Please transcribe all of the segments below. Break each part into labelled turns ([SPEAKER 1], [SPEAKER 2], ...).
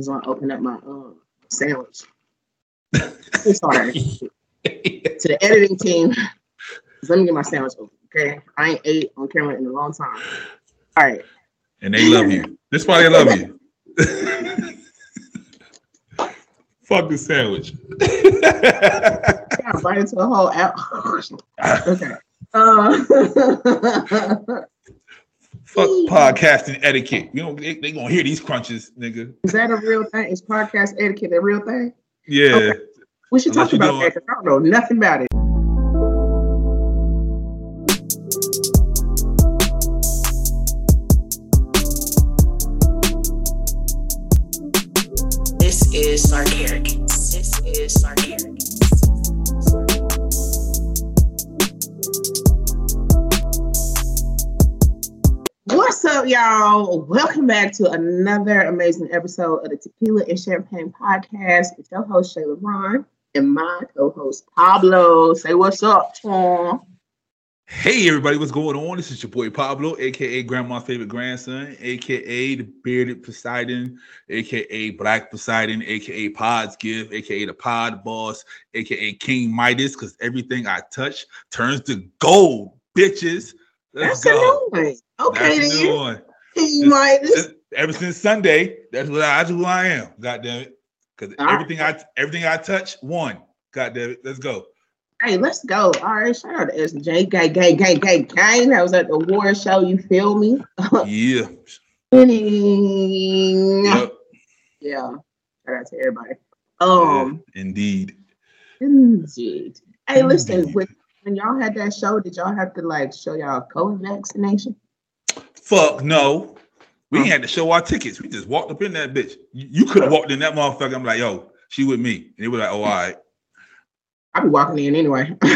[SPEAKER 1] was gonna open up my um sandwich. Sorry. to the editing team. Let me get my sandwich open. Okay. I ain't ate on camera in a long time. All right.
[SPEAKER 2] And they love you. This why they love you. Fuck the sandwich.
[SPEAKER 1] yeah, bite into a whole app. okay. Uh,
[SPEAKER 2] Fuck podcasting etiquette. You know, they, they gonna hear these crunches, nigga.
[SPEAKER 1] Is that a real thing? Is podcast etiquette a real thing?
[SPEAKER 2] Yeah. Okay.
[SPEAKER 1] We should Unless talk about that because I don't know nothing about it. This is Sarcaric. This is Sarcaric. What's up, y'all? Welcome back to another amazing episode of the Tequila and Champagne podcast. It's your host, Shayla Ron, and my co-host, Pablo. Say what's up, Tom.
[SPEAKER 2] Hey, everybody, what's going on? This is your boy Pablo, aka Grandma's favorite grandson, aka the bearded Poseidon, aka Black Poseidon, aka Pod's gift, aka the Pod Boss, aka King Midas, because everything I touch turns to gold, bitches.
[SPEAKER 1] Let's That's go. a new one. Okay, that's then. One. You might.
[SPEAKER 2] Ever since Sunday, that's what I, that's who I am. God damn it. Because everything right. I everything I touch, one. God damn it. Let's go.
[SPEAKER 1] Hey, let's go. All right, shout out to SJ. Gang, gang, gang, gang, gang. That was at the war show. You feel me?
[SPEAKER 2] yeah.
[SPEAKER 1] Yep. Yeah. Shout out to everybody. Um.
[SPEAKER 2] Yeah, indeed.
[SPEAKER 1] Indeed. Hey, listen. With, when y'all had that show, did y'all have to like show y'all COVID vaccination?
[SPEAKER 2] Fuck no. We had to show our tickets. We just walked up in that bitch. You, you could have walked in that motherfucker. I'm like, yo, she with me. And they were like, oh, all right.
[SPEAKER 1] I'll be walking in anyway.
[SPEAKER 2] but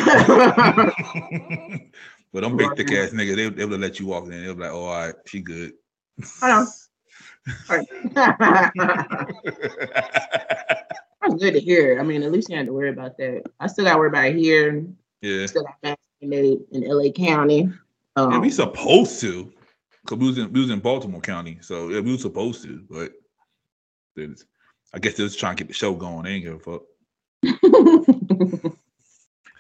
[SPEAKER 2] them big thick ass niggas, they, they would let you walk in. They'll be like, oh, all right, she good.
[SPEAKER 1] I know. That's good to hear. I mean, at least you had to worry about that. I still got to worry about here.
[SPEAKER 2] Yeah.
[SPEAKER 1] Still got vaccinated in LA County.
[SPEAKER 2] Um, yeah, we supposed to. Cause we was in we was in Baltimore County, so yeah, we were supposed to, but I guess they was trying to get the show going. They ain't give a fuck.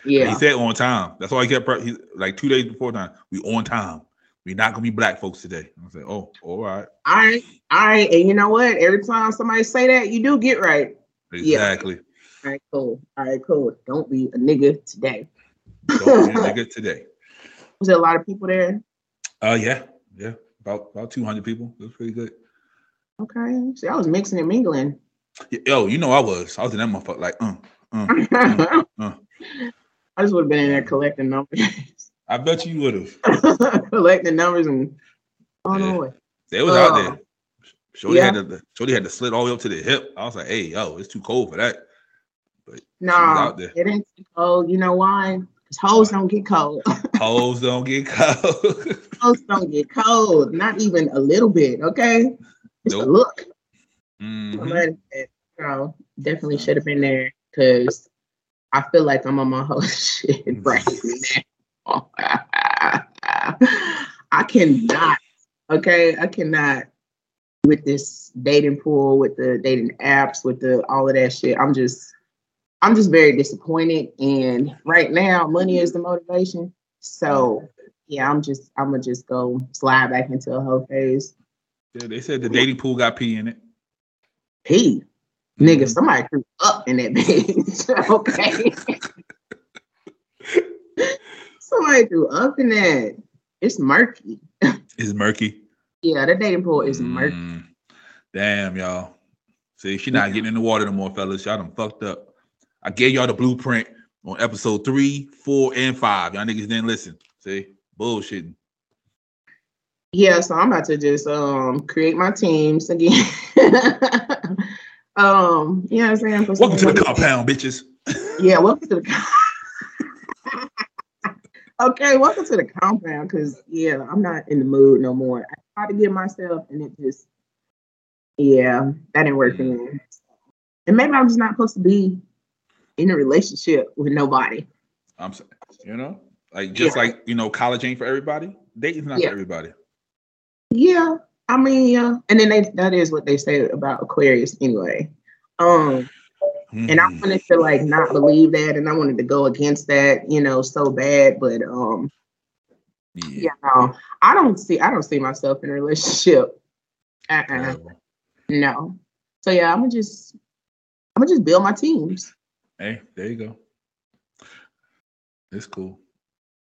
[SPEAKER 1] yeah,
[SPEAKER 2] he said on time. That's why he kept he, like two days before time. We on time. We not gonna be black folks today. I said, oh, all right,
[SPEAKER 1] all right, all right. And you know what? Every time somebody say that, you do get right.
[SPEAKER 2] Exactly.
[SPEAKER 1] Yeah. All right, cool. All right, cool. Don't be a nigga today.
[SPEAKER 2] Nigga today.
[SPEAKER 1] Was there a lot of people there?
[SPEAKER 2] Uh, yeah, yeah, about about two hundred people. It was pretty good.
[SPEAKER 1] Okay, see, I was mixing and mingling.
[SPEAKER 2] Yo, you know I was. I was in that motherfucker like, uh, uh,
[SPEAKER 1] uh, uh. I just would have been in there collecting numbers.
[SPEAKER 2] I bet you would have
[SPEAKER 1] collecting numbers and oh yeah. no,
[SPEAKER 2] they was out there. Shorty yeah. had the Shorty had to slit all the way up to the hip. I was like, hey, yo, it's too cold for that.
[SPEAKER 1] But no, it ain't too cold. You know why? Hoes don't get cold.
[SPEAKER 2] hoes don't get cold.
[SPEAKER 1] hoes don't get cold. Not even a little bit. Okay. Just nope. a look.
[SPEAKER 2] Mm-hmm.
[SPEAKER 1] definitely should have been there because I feel like I'm on my whole shit right now. I cannot. Okay, I cannot with this dating pool, with the dating apps, with the all of that shit. I'm just I'm just very disappointed. And right now, money is the motivation. So yeah, I'm just I'm gonna just go slide back into a whole phase.
[SPEAKER 2] Yeah, they said the dating pool got pee in it.
[SPEAKER 1] Pee, nigga, mm-hmm. somebody threw up in that bitch. okay. somebody threw up in that. It's murky.
[SPEAKER 2] it's murky.
[SPEAKER 1] Yeah, the dating pool is mm. murky.
[SPEAKER 2] Damn, y'all. See, she not getting in the water no more, fellas. Y'all done fucked up. I gave y'all the blueprint on episode three, four, and five. Y'all niggas didn't listen. See, bullshitting.
[SPEAKER 1] Yeah, so I'm about to just um create my teams again. um, you know what I'm saying?
[SPEAKER 2] Welcome to the compound, bitches.
[SPEAKER 1] yeah, welcome to the compound. Okay, welcome to the compound because yeah, I'm not in the mood no more. I tried to get myself and it just yeah, that didn't work for me. And maybe I'm just not supposed to be in a relationship with nobody.
[SPEAKER 2] I'm saying, you know, like just yeah. like you know, college ain't for everybody. Dating's not yeah. for everybody.
[SPEAKER 1] Yeah, I mean, yeah. And then they that is what they say about Aquarius anyway. Um mm-hmm. and I mm-hmm. wanted to like not believe that and I wanted to go against that, you know, so bad. But um yeah, no, I don't see I don't see myself in a relationship. Uh-uh. No. So yeah, I'm gonna just I'm gonna just build my teams.
[SPEAKER 2] Hey, there you go. It's cool.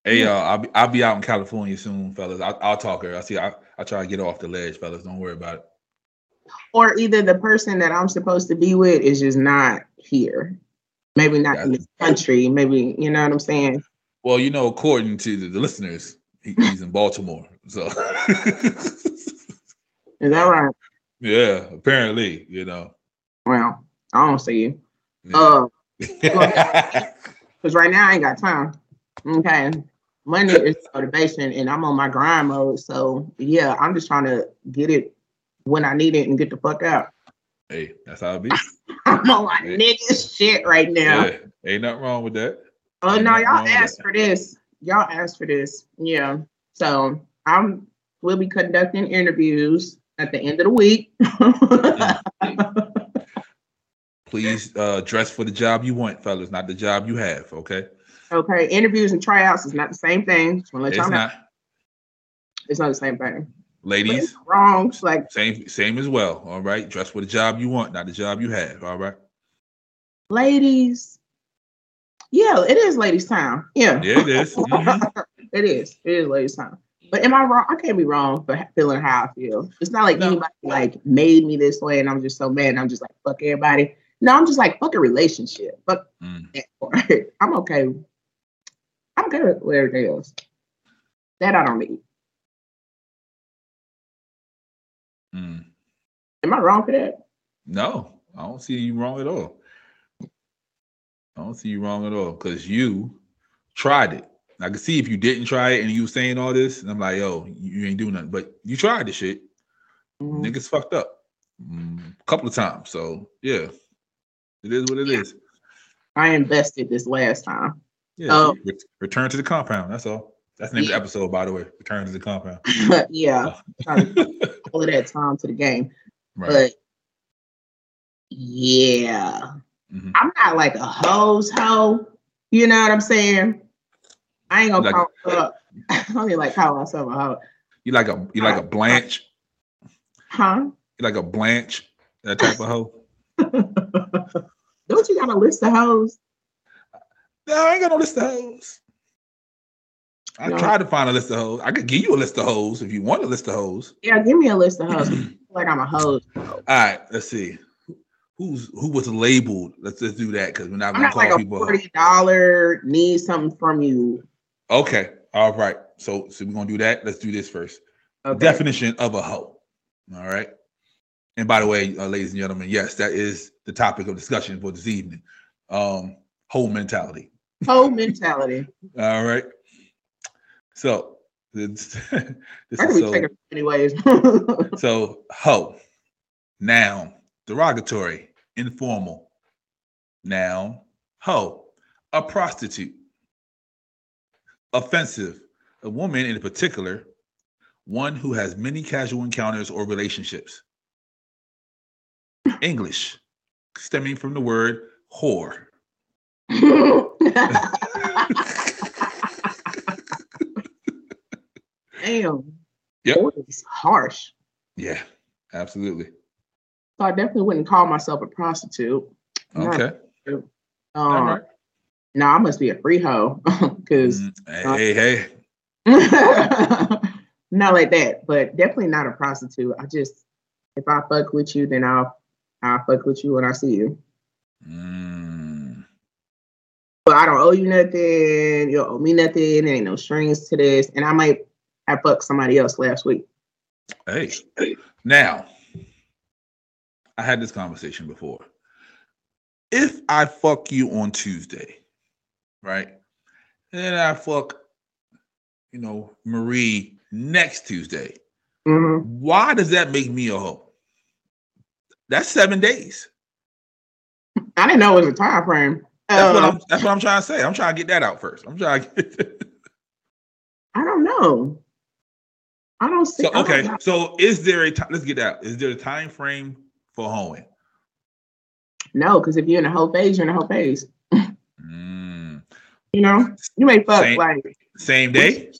[SPEAKER 2] Hey, uh, I'll be I'll be out in California soon, fellas. I'll, I'll talk her. I see. I I try to get off the ledge, fellas. Don't worry about it.
[SPEAKER 1] Or either the person that I'm supposed to be with is just not here. Maybe not in this country. Maybe you know what I'm saying.
[SPEAKER 2] Well, you know, according to the, the listeners, he, he's in Baltimore. So is
[SPEAKER 1] that right?
[SPEAKER 2] Yeah, apparently, you know.
[SPEAKER 1] Well, I don't see you. Yeah. Uh, because right now I ain't got time. Okay. Money is motivation and I'm on my grind mode. So yeah, I'm just trying to get it when I need it and get the fuck out.
[SPEAKER 2] Hey, that's how it be.
[SPEAKER 1] I'm on my hey. nigga shit right now. Yeah,
[SPEAKER 2] ain't nothing wrong with that.
[SPEAKER 1] Oh no, y'all asked for this. Y'all asked for this. Yeah. So I'm we'll be conducting interviews at the end of the week.
[SPEAKER 2] Please uh, dress for the job you want, fellas, not the job you have. Okay.
[SPEAKER 1] Okay. Interviews and tryouts is not the same thing. Just let
[SPEAKER 2] it's
[SPEAKER 1] y'all
[SPEAKER 2] not.
[SPEAKER 1] Know. It's not the same thing.
[SPEAKER 2] Ladies,
[SPEAKER 1] wrong. It's like
[SPEAKER 2] same, same as well. All right. Dress for the job you want, not the job you have. All right.
[SPEAKER 1] Ladies. Yeah, it is ladies' time. Yeah.
[SPEAKER 2] Yeah, it is. Mm-hmm.
[SPEAKER 1] it is. It is ladies' time. But am I wrong? I can't be wrong for feeling how I feel. It's not like no. anybody like made me this way, and I'm just so mad. And I'm just like fuck everybody. No, I'm just like fuck a relationship. Fuck mm. I'm okay. I'm okay with everything else. That I don't need. Mm. Am I wrong for that?
[SPEAKER 2] No, I don't see you wrong at all. I don't see you wrong at all because you tried it. I can see if you didn't try it and you were saying all this, and I'm like, yo, you ain't doing nothing. But you tried the shit. Mm. Niggas fucked up mm, a couple of times. So yeah, it is what it yeah. is.
[SPEAKER 1] I invested this last time.
[SPEAKER 2] Yeah, um, return to the compound. That's all. That's the name yeah. of the episode, by the way. Return to the compound.
[SPEAKER 1] yeah, all of that time to the game, right. but yeah, mm-hmm. I'm not like a hose hoe. You know what I'm saying? I ain't gonna like, call myself. I don't even like call myself a hoe.
[SPEAKER 2] You like a you like a Blanche?
[SPEAKER 1] Huh?
[SPEAKER 2] You like a Blanche? That type of hoe?
[SPEAKER 1] Don't you got a list of hoes?
[SPEAKER 2] No, I ain't got no list of hoes. I no. tried to find a list of hoes. I could give you a list of hoes if you want a list of hoes.
[SPEAKER 1] Yeah, give me a list of hoes. like I'm a hose.
[SPEAKER 2] All right, let's see. Who's who was labeled? Let's just do that because we're not gonna call like people.
[SPEAKER 1] Forty dollar need something from you.
[SPEAKER 2] Okay, all right. So so we're gonna do that. Let's do this first. Okay. Definition of a hoe. All right. And by the way, uh, ladies and gentlemen, yes, that is the topic of discussion for this evening. Um, whole mentality.
[SPEAKER 1] Whole mentality.
[SPEAKER 2] All right. So this,
[SPEAKER 1] this I can so, anyways.
[SPEAKER 2] so ho, noun, derogatory, informal. Noun, ho, a prostitute. Offensive, a woman in particular, one who has many casual encounters or relationships. English, stemming from the word whore.
[SPEAKER 1] Damn.
[SPEAKER 2] Yep.
[SPEAKER 1] It's harsh.
[SPEAKER 2] Yeah, absolutely.
[SPEAKER 1] So I definitely wouldn't call myself a prostitute.
[SPEAKER 2] Okay.
[SPEAKER 1] Um, All right. No, I must be a free hoe because
[SPEAKER 2] hey, hey, hey.
[SPEAKER 1] not like that, but definitely not a prostitute. I just if I fuck with you, then I'll I'll fuck with you when I see you. Mm. But I don't owe you nothing. You don't owe me nothing. There ain't no strings to this. And I might have fucked somebody else last week.
[SPEAKER 2] Hey, now I had this conversation before. If I fuck you on Tuesday, right? And then I fuck, you know, Marie next Tuesday. Mm-hmm. Why does that make me a hoe? That's seven days.
[SPEAKER 1] I didn't know it was a time frame.
[SPEAKER 2] That's, uh, what that's, what I'm, trying to say. I'm trying to get that out first. I'm trying. To get.
[SPEAKER 1] I don't know. I don't see.
[SPEAKER 2] So okay,
[SPEAKER 1] know.
[SPEAKER 2] so is there a time? Let's get out. Is there a time Let's get out. Is there a time frame for hoeing?
[SPEAKER 1] No, because if you're in a whole phase, you're in a whole phase.
[SPEAKER 2] Mm.
[SPEAKER 1] You know, you may fuck
[SPEAKER 2] Same-
[SPEAKER 1] like
[SPEAKER 2] Same day?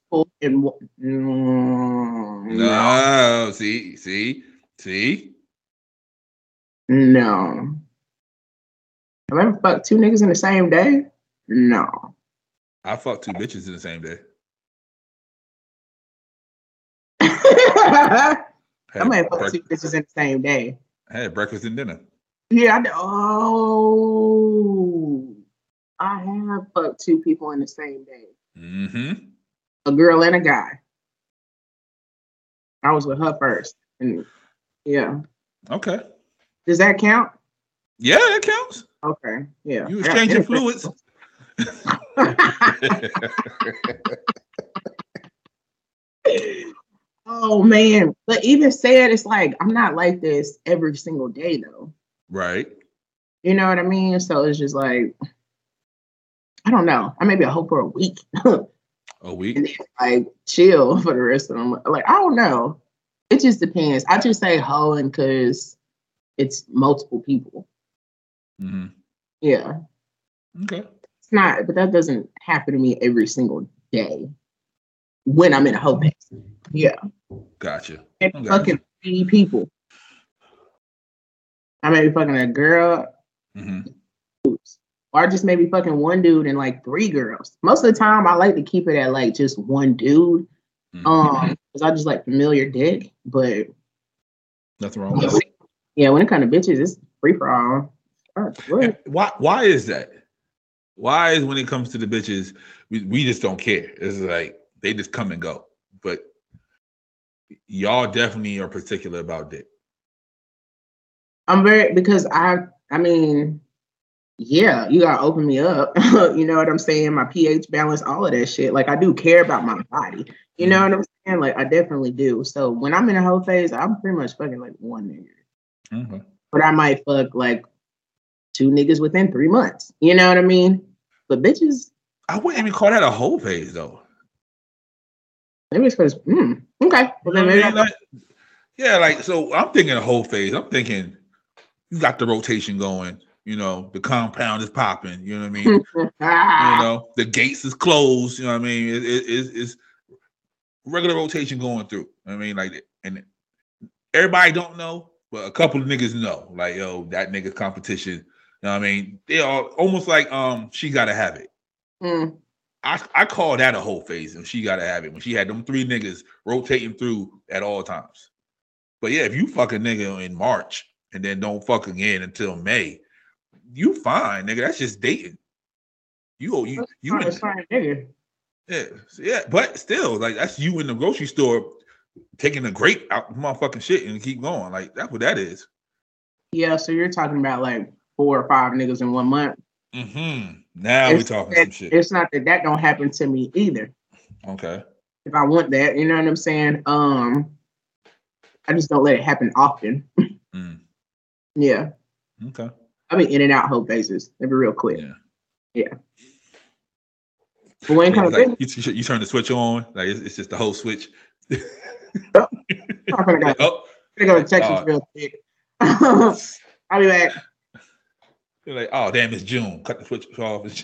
[SPEAKER 1] in one- mm,
[SPEAKER 2] No. See, see, see.
[SPEAKER 1] No. Have I ever fucked two niggas in the same day? No.
[SPEAKER 2] I fucked two bitches in the same day.
[SPEAKER 1] I might fuck two bitches in the same day.
[SPEAKER 2] had breakfast and dinner.
[SPEAKER 1] Yeah, I. Oh, I have fucked two people in the same day.
[SPEAKER 2] Mm-hmm.
[SPEAKER 1] A girl and a guy. I was with her first, and yeah.
[SPEAKER 2] Okay.
[SPEAKER 1] Does that count?
[SPEAKER 2] Yeah, that counts.
[SPEAKER 1] Okay, yeah.
[SPEAKER 2] You
[SPEAKER 1] I
[SPEAKER 2] exchanging fluids.
[SPEAKER 1] oh man, but even said, it's like I'm not like this every single day though.
[SPEAKER 2] right.
[SPEAKER 1] You know what I mean? So it's just like I don't know. I maybe a hope for a week
[SPEAKER 2] A week.
[SPEAKER 1] and then like chill for the rest of them. Like I don't know. It just depends. I just say hoeing because it's multiple people.
[SPEAKER 2] hmm
[SPEAKER 1] Yeah,
[SPEAKER 2] Okay.
[SPEAKER 1] it's not, but that doesn't happen to me every single day when I'm in a hoe phase. Yeah.
[SPEAKER 2] Gotcha. Okay.
[SPEAKER 1] fucking three people. I may be fucking a girl,
[SPEAKER 2] hmm
[SPEAKER 1] or just maybe fucking one dude and like three girls. Most of the time, I like to keep it at like just one dude,
[SPEAKER 2] Mm-hmm.
[SPEAKER 1] um, because I just like familiar dick. But
[SPEAKER 2] Nothing wrong with
[SPEAKER 1] it, yeah, when it comes to bitches, it's free for all. What?
[SPEAKER 2] Why? Why is that? Why is when it comes to the bitches, we, we just don't care. It's like they just come and go. But y'all definitely are particular about dick.
[SPEAKER 1] I'm very because I, I mean, yeah, you gotta open me up. you know what I'm saying? My pH balance, all of that shit. Like I do care about my body. You know mm-hmm. what I'm saying? Like I definitely do. So when I'm in a whole phase, I'm pretty much fucking like one nigga.
[SPEAKER 2] Okay.
[SPEAKER 1] But I might fuck like two niggas within three months. You know what I mean? But bitches,
[SPEAKER 2] I wouldn't even call that a whole phase though.
[SPEAKER 1] maybe it's because mm, okay. Well then maybe
[SPEAKER 2] I mean? Like, yeah, like so I'm thinking a whole phase. I'm thinking you got the rotation going, you know, the compound is popping, you know what I mean? You know, the gates is closed, you know what I mean? It, it, it's, it's regular rotation going through. I mean, like and everybody don't know, but a couple of niggas know. Like, yo, that nigga's competition. You know what I mean? They are almost like um she gotta have it.
[SPEAKER 1] Mm,
[SPEAKER 2] I, I call that a whole phase and she gotta have it when she had them three niggas rotating through at all times. But yeah, if you fuck a nigga in March and then don't fuck again until May, you fine, nigga. That's just dating. You you you
[SPEAKER 1] not
[SPEAKER 2] in,
[SPEAKER 1] a certain nigga.
[SPEAKER 2] yeah yeah, but still like that's you in the grocery store taking the grape out the motherfucking shit and keep going. Like that's what that is.
[SPEAKER 1] Yeah, so you're talking about like four or five niggas in one month.
[SPEAKER 2] Mm-hmm. Now we
[SPEAKER 1] It's
[SPEAKER 2] talking
[SPEAKER 1] that-
[SPEAKER 2] some shit.
[SPEAKER 1] It's not that that don't happen to me either.
[SPEAKER 2] Okay.
[SPEAKER 1] If I want that, you know what I'm saying? Um, I just don't let it happen often.
[SPEAKER 2] Mm.
[SPEAKER 1] Yeah,
[SPEAKER 2] Okay.
[SPEAKER 1] I mean in and out whole basis. Let me be real quick.
[SPEAKER 2] Yeah.
[SPEAKER 1] But when it
[SPEAKER 2] Yeah,
[SPEAKER 1] comes
[SPEAKER 2] like, you, you turn the switch on, like it's, it's just the whole switch.
[SPEAKER 1] I'm gonna go,
[SPEAKER 2] oh,
[SPEAKER 1] I'm gonna go to Texas
[SPEAKER 2] Uh,
[SPEAKER 1] real quick. I'll be back.
[SPEAKER 2] you're like, oh damn, it's June. Cut the switch off.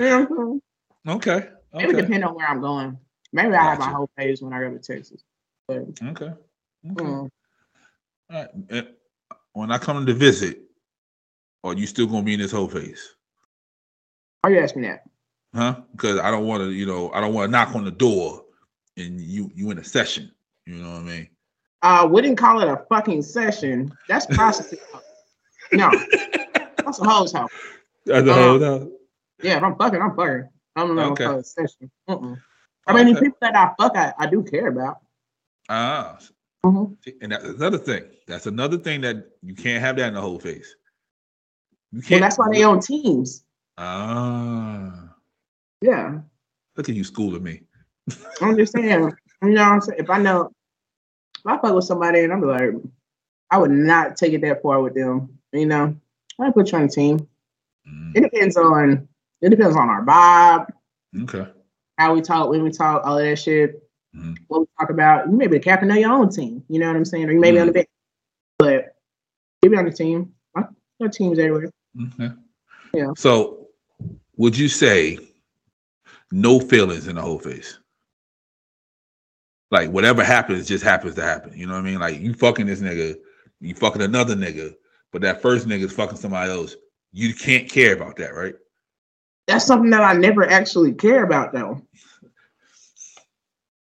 [SPEAKER 1] Yeah,
[SPEAKER 2] okay.
[SPEAKER 1] Maybe
[SPEAKER 2] Okay.
[SPEAKER 1] depend on where I'm going. Maybe I have my
[SPEAKER 2] Gotcha.
[SPEAKER 1] whole phase when I go to Texas. But
[SPEAKER 2] Okay. Okay.
[SPEAKER 1] mm,
[SPEAKER 2] All right. Eh, When I come to visit, are you still gonna be in this whole phase?
[SPEAKER 1] why you ask me that?
[SPEAKER 2] Huh? Because I don't want to, you know, I don't want to knock on the door and you you in a session. You know what I mean?
[SPEAKER 1] I uh, wouldn't call it a fucking session. That's prostitute. no, that's a hoe's house.
[SPEAKER 2] That's
[SPEAKER 1] a whole
[SPEAKER 2] no.
[SPEAKER 1] Yeah, if I'm fucking, I'm fucking. I don't know
[SPEAKER 2] Okay.
[SPEAKER 1] if it's a session. Mm-mm. I mean, the people that I fuck, I, I do care about.
[SPEAKER 2] Ah,
[SPEAKER 1] Mhm.
[SPEAKER 2] and that's another thing. That's another thing that you can't have that in the whole face. You can't.
[SPEAKER 1] that's why they own teams.
[SPEAKER 2] Ah,
[SPEAKER 1] Yeah,
[SPEAKER 2] look at you schooling me.
[SPEAKER 1] I'm just saying. You know what I'm saying? If I know, if I fuck with somebody and I'm like, I would not take it that far with them. You know, I put you on a team.
[SPEAKER 2] Mm,
[SPEAKER 1] It depends on. It depends on our vibe,
[SPEAKER 2] okay.
[SPEAKER 1] how we talk, when we talk, all of that shit.
[SPEAKER 2] Mhm.
[SPEAKER 1] What we talk about, you may be the captain of your own team. You know what I'm saying? Or you may be on the bench, but you be on the team. Got teams everywhere.
[SPEAKER 2] Okay.
[SPEAKER 1] Yeah.
[SPEAKER 2] So, would you say no feelings in the whole face? Like whatever happens, just happens to happen. You know what I mean? Like you fucking this nigga, you fucking another nigga, but that first nigga is fucking somebody else. You can't care about that, right?
[SPEAKER 1] That's something that I never actually care about, though.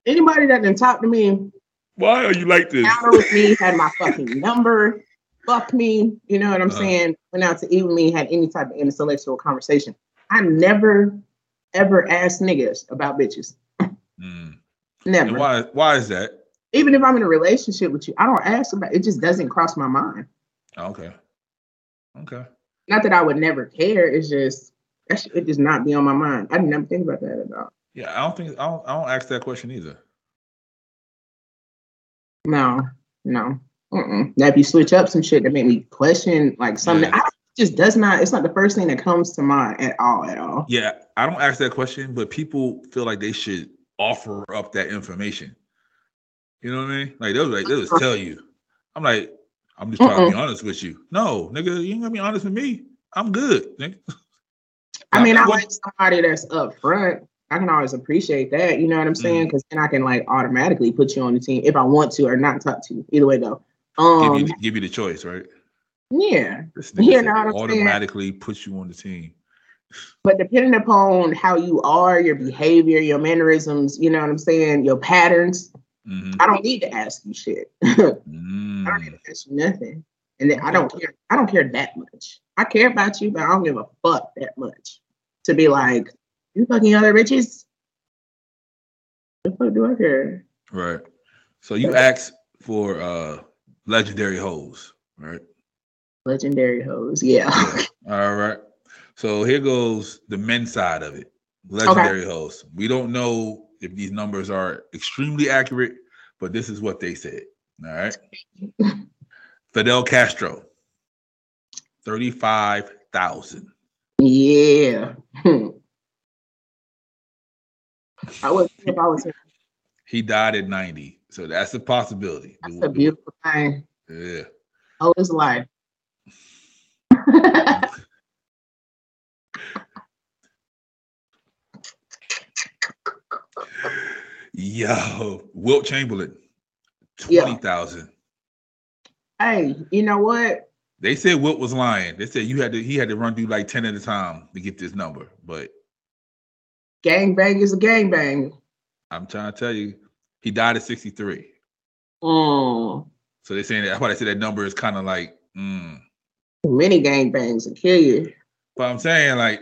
[SPEAKER 1] Anybody that didn't talk to me,
[SPEAKER 2] Why are you like this?
[SPEAKER 1] counter with me, had my fucking number, fuck me, you know what I'm
[SPEAKER 2] Uh.
[SPEAKER 1] saying? Went out to eat with me, had any type of intellectual conversation. I never, ever asked niggas about bitches.
[SPEAKER 2] Mm.
[SPEAKER 1] Never.
[SPEAKER 2] And why? Why is that?
[SPEAKER 1] Even if I'm in a relationship with you, I don't ask about it. Just doesn't cross my mind.
[SPEAKER 2] Okay. Okay.
[SPEAKER 1] Not that I would never care. It's just that it does not be on my mind. I never think about that at all.
[SPEAKER 2] Yeah, I don't think I don't, I don't ask that question either.
[SPEAKER 1] No, no. Mm-mm. Now, if you switch up some shit that make me question like something,
[SPEAKER 2] Yeah.
[SPEAKER 1] I, just does not. It's not the first thing that comes to mind at all. At all.
[SPEAKER 2] Yeah, I don't ask that question, but people feel like they should offer up that information. You know what I mean? Like they'll like they'll just tell you. I'm like, I'm just trying to be honest with you. No, nigga, you ain't gonna be honest with me. I'm good, nigga.
[SPEAKER 1] I mean, I like somebody that's upfront. I can always appreciate that. You know what I'm saying?
[SPEAKER 2] Mm.
[SPEAKER 1] Because then I can like automatically put you on the team if I want to or not talk to you. Either way, though.
[SPEAKER 2] give
[SPEAKER 1] Um,
[SPEAKER 2] you give you the choice, right?
[SPEAKER 1] yeah.
[SPEAKER 2] This
[SPEAKER 1] You know what I'm saying?
[SPEAKER 2] automatically puts you on the team.
[SPEAKER 1] But depending upon how you are, your behavior, your mannerisms, you know what I'm saying, your patterns,
[SPEAKER 2] Mhm.
[SPEAKER 1] I don't need to ask you shit. I don't
[SPEAKER 2] Mm.
[SPEAKER 1] need to ask you nothing. And then I don't care. I don't care that much. I care about you, but I don't give a fuck that much to be like, you fucking other bitches. The fuck do I care?
[SPEAKER 2] Right. So you asked for uh legendary hoes, right?
[SPEAKER 1] Legendary hoes. Yeah.
[SPEAKER 2] All right. So here goes the men's side of it. Legendary hosts. We don't know if these numbers are extremely accurate, but this is what they said. All right. Fidel Castro, 35,000.
[SPEAKER 1] yeah. I would if I was
[SPEAKER 2] He died at 90. So that's a possibility.
[SPEAKER 1] that's a beautiful thing.
[SPEAKER 2] Yeah.
[SPEAKER 1] Oh, his life.
[SPEAKER 2] Yo, Wilt Chamberlain,
[SPEAKER 1] Yeah.
[SPEAKER 2] 20,000.
[SPEAKER 1] hey, you know what?
[SPEAKER 2] They said Wilt was lying. They said you had to he had to run through like 10 at a time to get this number. But
[SPEAKER 1] Gang bang is a gang bang.
[SPEAKER 2] I'm trying to tell you, he died at 63.
[SPEAKER 1] Mm.
[SPEAKER 2] So they're saying that that's why they say that number is kind of like, mm.
[SPEAKER 1] Many gang bangs will kill you.
[SPEAKER 2] but I'm saying like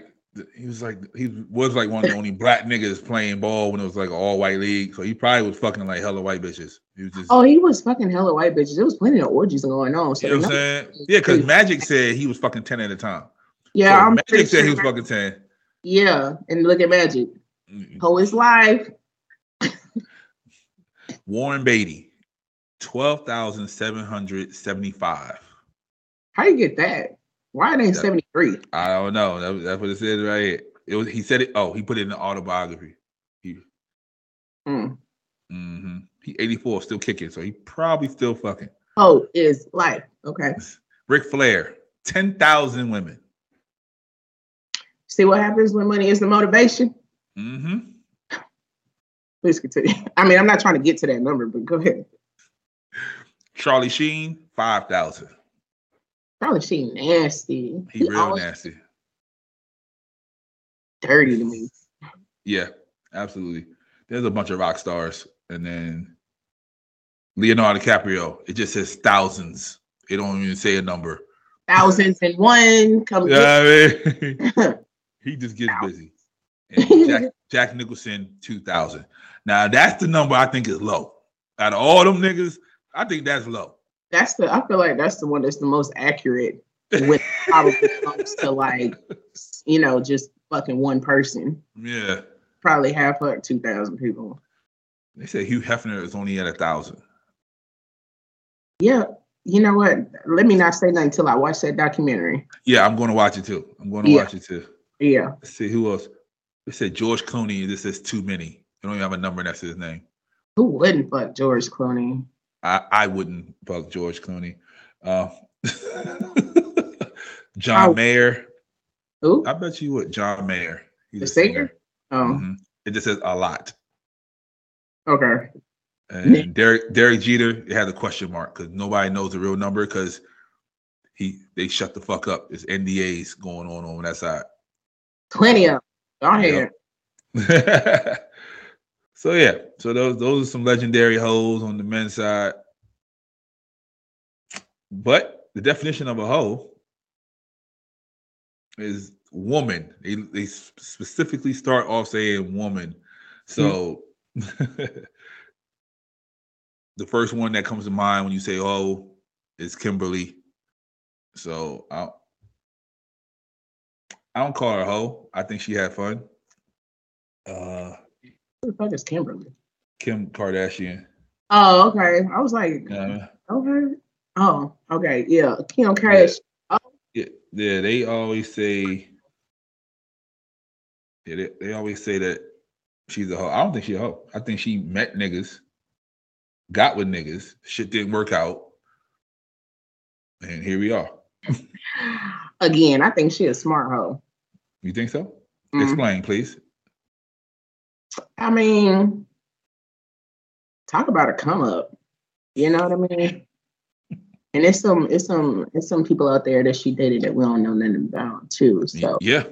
[SPEAKER 2] he was like he was like one of the only black niggas playing ball when it was like an all white league. So he probably was fucking like hella white bitches. He was just
[SPEAKER 1] Oh, he was fucking hella white bitches. There was plenty of orgies going on. So
[SPEAKER 2] you know what I'm saying? Yeah, because Magic said he was fucking 10 at a time.
[SPEAKER 1] yeah,
[SPEAKER 2] So
[SPEAKER 1] I'm
[SPEAKER 2] Magic said he was fucking 10.
[SPEAKER 1] Yeah, and look at Magic.
[SPEAKER 2] Mm.
[SPEAKER 1] Whole his life.
[SPEAKER 2] Warren Beatty, 12,775.
[SPEAKER 1] How you get that? Why it ain't 73?
[SPEAKER 2] I don't know. That, that's what it says right here. It was he said it. Oh, he put it in the autobiography. He
[SPEAKER 1] Mm.
[SPEAKER 2] hmm he 84, still kicking, so he probably still fucking.
[SPEAKER 1] Whole is life. Okay.
[SPEAKER 2] Ric Flair, 10,000 women.
[SPEAKER 1] See what happens when money is the motivation?
[SPEAKER 2] hmm
[SPEAKER 1] Please continue. I mean, I'm not trying to get to that number, but go ahead.
[SPEAKER 2] Charlie Sheen, 5,000.
[SPEAKER 1] Probably she nasty.
[SPEAKER 2] He real nasty.
[SPEAKER 1] dirty to me.
[SPEAKER 2] Yeah, absolutely. There's a bunch of rock stars. And then Leonardo DiCaprio, it just says thousands. It don't even say a number.
[SPEAKER 1] Thousands and one. Come
[SPEAKER 2] Yeah, I mean, he just gets busy. And Jack, Jack Nicholson, 2000. Now, that's the number I think is low. Out of all them niggas, I think that's low.
[SPEAKER 1] That's the I feel like that's the one that's the most accurate when it probably comes to like you know, just fucking one person.
[SPEAKER 2] Yeah.
[SPEAKER 1] Probably half like two thousand people.
[SPEAKER 2] They say Hugh Hefner is only at a thousand.
[SPEAKER 1] Yeah. You know what? Let me not say nothing until I watch that documentary.
[SPEAKER 2] Yeah, I'm going to watch it too. I'm going to
[SPEAKER 1] Yeah.
[SPEAKER 2] watch it too.
[SPEAKER 1] Yeah.
[SPEAKER 2] Let's see who else. They said George Clooney. This is too many. They don't even have a number next to his name.
[SPEAKER 1] Who wouldn't fuck George Clooney?
[SPEAKER 2] I, I wouldn't fuck George Clooney. Uh, John
[SPEAKER 1] Oh.
[SPEAKER 2] Mayer.
[SPEAKER 1] Who?
[SPEAKER 2] I bet you would. John Mayer. He's
[SPEAKER 1] The
[SPEAKER 2] a
[SPEAKER 1] singer? Oh,
[SPEAKER 2] Mhm. It just says a lot.
[SPEAKER 1] okay.
[SPEAKER 2] And Derek Derek Jeter it had a question mark because nobody knows the real number because he they shut the fuck up. It's NDAs going on on that side.
[SPEAKER 1] Plenty of. Go ahead.
[SPEAKER 2] so yeah, so those those are some legendary hoes on the men's side. But the definition of a hoe is woman. They they specifically start off saying woman. So the first one that comes to mind when you say oh is Kimberly. So I I don't call her a hoe. I think she had fun. Uh
[SPEAKER 1] the fuck is Kimberly?
[SPEAKER 2] Kim Kardashian.
[SPEAKER 1] Oh, okay. I was like,
[SPEAKER 2] Uh,
[SPEAKER 1] okay. Oh, okay. Yeah. Kim Kardashian.
[SPEAKER 2] yeah, yeah, they always say yeah, they, they always say that she's a hoe. I don't think she's a hoe. I think she met niggas, got with niggas, shit didn't work out. And here we are.
[SPEAKER 1] Again, I think she a smart hoe.
[SPEAKER 2] You think so?
[SPEAKER 1] Mhm.
[SPEAKER 2] Explain, please.
[SPEAKER 1] I mean, talk about a come up. You know what I mean? And it's some, it's some, it's some people out there that she dated that we don't know nothing about too. So
[SPEAKER 2] yeah,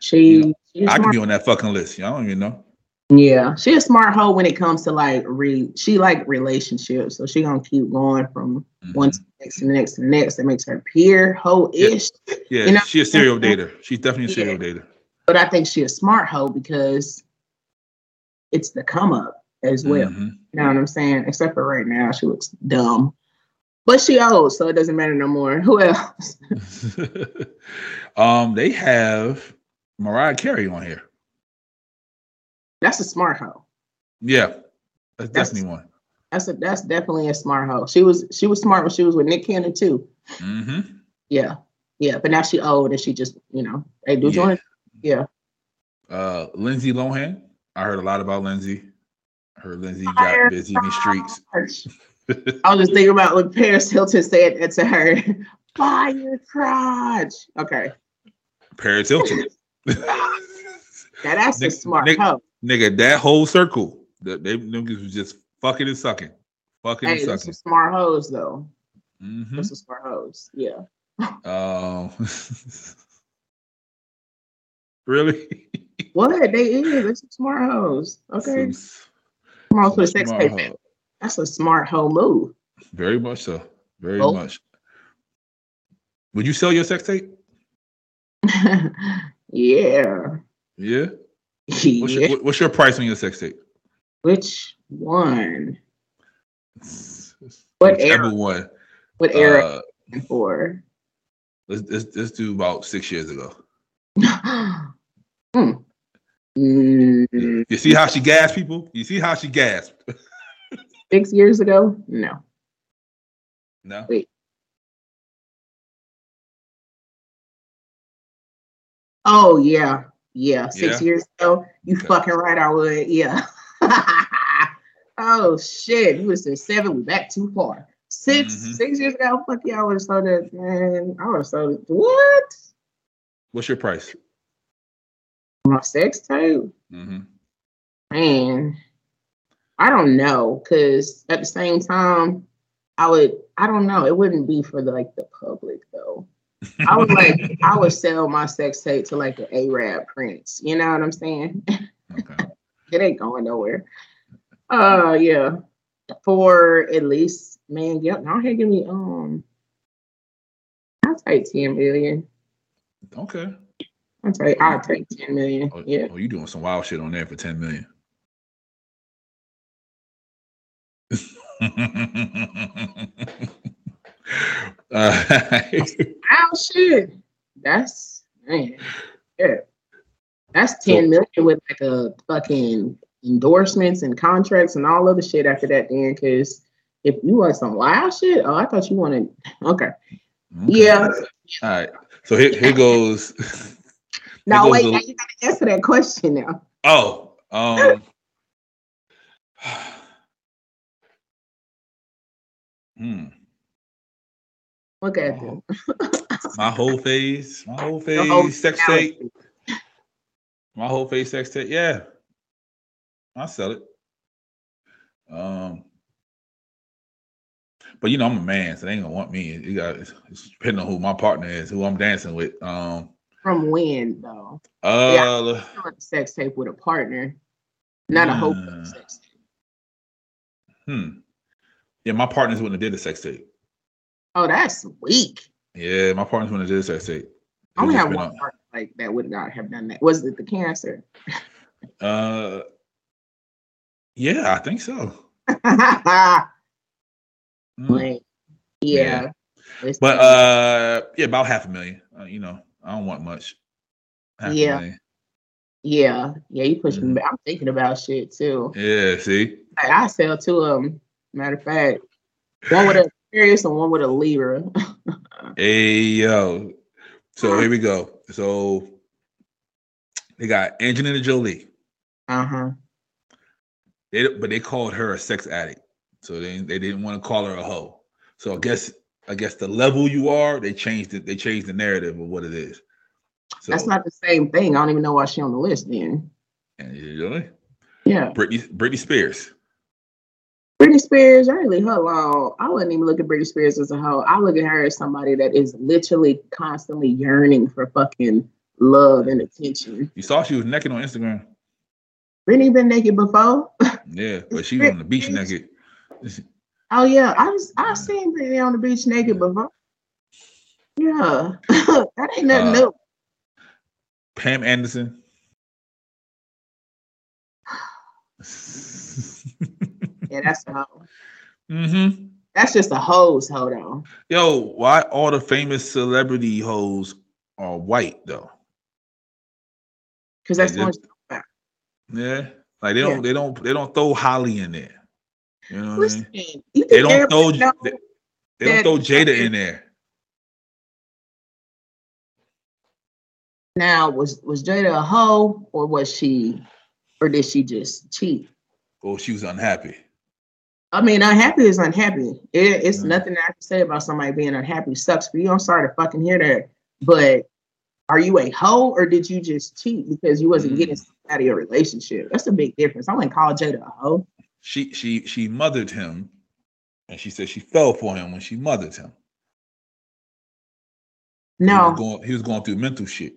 [SPEAKER 1] she, she's
[SPEAKER 2] I can be on that fucking list. I don't even know.
[SPEAKER 1] yeah, she a smart hoe when it comes to like re. She like relationships, so she gonna keep going from
[SPEAKER 2] Mhm.
[SPEAKER 1] one to the next to the next to the next. That makes her peer hoe ish.
[SPEAKER 2] Yeah,
[SPEAKER 1] you know-
[SPEAKER 2] she's a serial dater. She's definitely a
[SPEAKER 1] Yeah.
[SPEAKER 2] serial dater.
[SPEAKER 1] But I think she a smart hoe because it's the come up as well.
[SPEAKER 2] Mhm.
[SPEAKER 1] You know what I'm saying? Except for right now, she looks dumb. But she old, so it doesn't matter no more. Who else?
[SPEAKER 2] um, they have Mariah Carey on here.
[SPEAKER 1] That's a smart hoe.
[SPEAKER 2] Yeah, that's,
[SPEAKER 1] That's-
[SPEAKER 2] definitely one.
[SPEAKER 1] That's a that's definitely a smart hoe. She was she was smart when she was with Nick Cannon too.
[SPEAKER 2] hmm
[SPEAKER 1] Yeah. Yeah. But now she old and she just, you know, they do
[SPEAKER 2] Yeah.
[SPEAKER 1] join. Yeah.
[SPEAKER 2] Uh, Lindsay Lohan. I heard a lot about Lindsay. I heard Lindsay got busy in the streets.
[SPEAKER 1] I was just thinking about when Paris Hilton said that to her. Fire crotch. Okay.
[SPEAKER 2] Paris Hilton.
[SPEAKER 1] that ass
[SPEAKER 2] is
[SPEAKER 1] smart
[SPEAKER 2] Nick-
[SPEAKER 1] hoe.
[SPEAKER 2] Nigga, that whole circle, that they niggas was just fucking and sucking, fucking
[SPEAKER 1] Hey,
[SPEAKER 2] and sucking.
[SPEAKER 1] some smart hoes though.
[SPEAKER 2] hmm
[SPEAKER 1] That's some smart hoes. Yeah.
[SPEAKER 2] Um, really?
[SPEAKER 1] What they is? Some smart hoes. Okay.
[SPEAKER 2] Some-
[SPEAKER 1] on,
[SPEAKER 2] some
[SPEAKER 1] a sex tape. That's a smart hoe move.
[SPEAKER 2] Very much so. Very
[SPEAKER 1] Oh.
[SPEAKER 2] much. Would you sell your sex tape?
[SPEAKER 1] yeah.
[SPEAKER 2] Yeah. What's
[SPEAKER 1] yeah.
[SPEAKER 2] your, what's your price on your sex tape?
[SPEAKER 1] Which one? What
[SPEAKER 2] Whichever
[SPEAKER 1] era?
[SPEAKER 2] one.
[SPEAKER 1] What era
[SPEAKER 2] Uh,
[SPEAKER 1] for?
[SPEAKER 2] let's, let's let's do about six years ago.
[SPEAKER 1] hmm. Mm,
[SPEAKER 2] You see how she gasped people? You see how she gasped?
[SPEAKER 1] six years ago? No.
[SPEAKER 2] No. Wait.
[SPEAKER 1] Oh yeah. Yeah. Six
[SPEAKER 2] Yeah?
[SPEAKER 1] years ago. You
[SPEAKER 2] Okay.
[SPEAKER 1] fucking right I would. Yeah. oh shit. You was in seven, we back too far. 6
[SPEAKER 2] Mhm.
[SPEAKER 1] six years ago, fuck yeah, I would have sold it, man. I would have sold it. What?
[SPEAKER 2] What's your price?
[SPEAKER 1] My sex tape?
[SPEAKER 2] hmm
[SPEAKER 1] Man, I don't know, cause at the same time, I would I don't know, it wouldn't be for the, like the public though. I would like I would sell my sex tape to like an Arab prince. You know what I'm saying?
[SPEAKER 2] Okay.
[SPEAKER 1] it ain't going nowhere. Uh yeah. For at least man, yeah, now here give me um I'll take 10 million.
[SPEAKER 2] Okay.
[SPEAKER 1] I'll take I'll take 10 million.
[SPEAKER 2] Oh,
[SPEAKER 1] Yeah.
[SPEAKER 2] oh, you doing some wild shit on there for 10 million. uh,
[SPEAKER 1] Oh shit. That's man. Yeah. That's
[SPEAKER 2] So-
[SPEAKER 1] 10 million with like a fucking endorsements and contracts and all other shit after that then cause if you want some wild shit, oh I thought you wanted okay.
[SPEAKER 2] okay.
[SPEAKER 1] Yeah.
[SPEAKER 2] All right. So here, here goes.
[SPEAKER 1] Now
[SPEAKER 2] goes
[SPEAKER 1] wait,
[SPEAKER 2] the-
[SPEAKER 1] now you gotta answer that question now.
[SPEAKER 2] Oh, um, Hmm.
[SPEAKER 1] Look at
[SPEAKER 2] Oh. My whole face, my whole
[SPEAKER 1] The whole
[SPEAKER 2] face sex tape, my whole face sex tape. Yeah, I'll sell it. Um, but you know I'm a man, so they ain't gonna want me. You got it's depending on who my partner is, who I'm dancing with. Um,
[SPEAKER 1] From when though?
[SPEAKER 2] uh,
[SPEAKER 1] Doing a sex tape with a partner, not a whole
[SPEAKER 2] Hmm.
[SPEAKER 1] sex tape.
[SPEAKER 2] hmm, yeah, my partners wouldn't have did a sex tape.
[SPEAKER 1] Oh, that's weak.
[SPEAKER 2] Yeah, my partners wouldn't have did a sex tape.
[SPEAKER 1] I only have one partner like that would not have done that. Was it the cancer?
[SPEAKER 2] Uh, yeah, I think so. Mm.
[SPEAKER 1] Like, yeah. It's-
[SPEAKER 2] But uh, yeah, about half a million. Uh, you know, I don't want much.
[SPEAKER 1] Yeah.
[SPEAKER 2] A
[SPEAKER 1] yeah, yeah, you pushing
[SPEAKER 2] Mhm.
[SPEAKER 1] me. I'm thinking about shit too.
[SPEAKER 2] Yeah. See.
[SPEAKER 1] Like, I sell two of them. Matter of fact, one with a Aquarius and one with a Libra.
[SPEAKER 2] Hey yo. So here we go. So they got Angelina Jolie.
[SPEAKER 1] Uh huh.
[SPEAKER 2] They but they called her a sex addict. So they they didn't want to call her a hoe. So I guess I guess the level you are, they changed it. They changed the narrative of what it is. So
[SPEAKER 1] That's not the same thing. I don't even know why she on the list then.
[SPEAKER 2] Jolie,
[SPEAKER 1] Yeah.
[SPEAKER 2] Britney Britney Spears.
[SPEAKER 1] Britney Spears, really hold on. Oh, I wouldn't even look at Britney Spears as a whole. I look at her as somebody that is literally constantly yearning for fucking love and attention.
[SPEAKER 2] You saw she was naked on Instagram.
[SPEAKER 1] Britney been naked before.
[SPEAKER 2] Yeah, but she was on the beach naked.
[SPEAKER 1] Oh yeah, I was I seen Britney on the beach naked before. Yeah, that ain't nothing
[SPEAKER 2] Uh,
[SPEAKER 1] new.
[SPEAKER 2] Pam Anderson.
[SPEAKER 1] Yeah, that's a hoe.
[SPEAKER 2] mm-hmm.
[SPEAKER 1] That's just a hose hold on.
[SPEAKER 2] Yo, why all the famous celebrity hoes are white though?
[SPEAKER 1] Because that's
[SPEAKER 2] They
[SPEAKER 1] one.
[SPEAKER 2] Yeah, like they don't,
[SPEAKER 1] Yeah.
[SPEAKER 2] they don't, they don't throw Holly in there. You know what I mean?
[SPEAKER 1] you
[SPEAKER 2] They don't throw, they, they don't throw Jada in there.
[SPEAKER 1] now was was Jada a hoe or was she, or did she just cheat?
[SPEAKER 2] Or she was unhappy.
[SPEAKER 1] I mean, unhappy is unhappy. It, it's
[SPEAKER 2] Mm.
[SPEAKER 1] nothing I can say about somebody being unhappy. Sucks for you. I'm sorry to fucking hear that. But are you a hoe or did you just cheat because you wasn't
[SPEAKER 2] Mm.
[SPEAKER 1] getting out of your relationship? That's a big difference. I wouldn't call Jada a hoe.
[SPEAKER 2] She, she, she mothered him, and she said she fell for him when she mothered him. He
[SPEAKER 1] No,
[SPEAKER 2] was going, he was going through mental shit.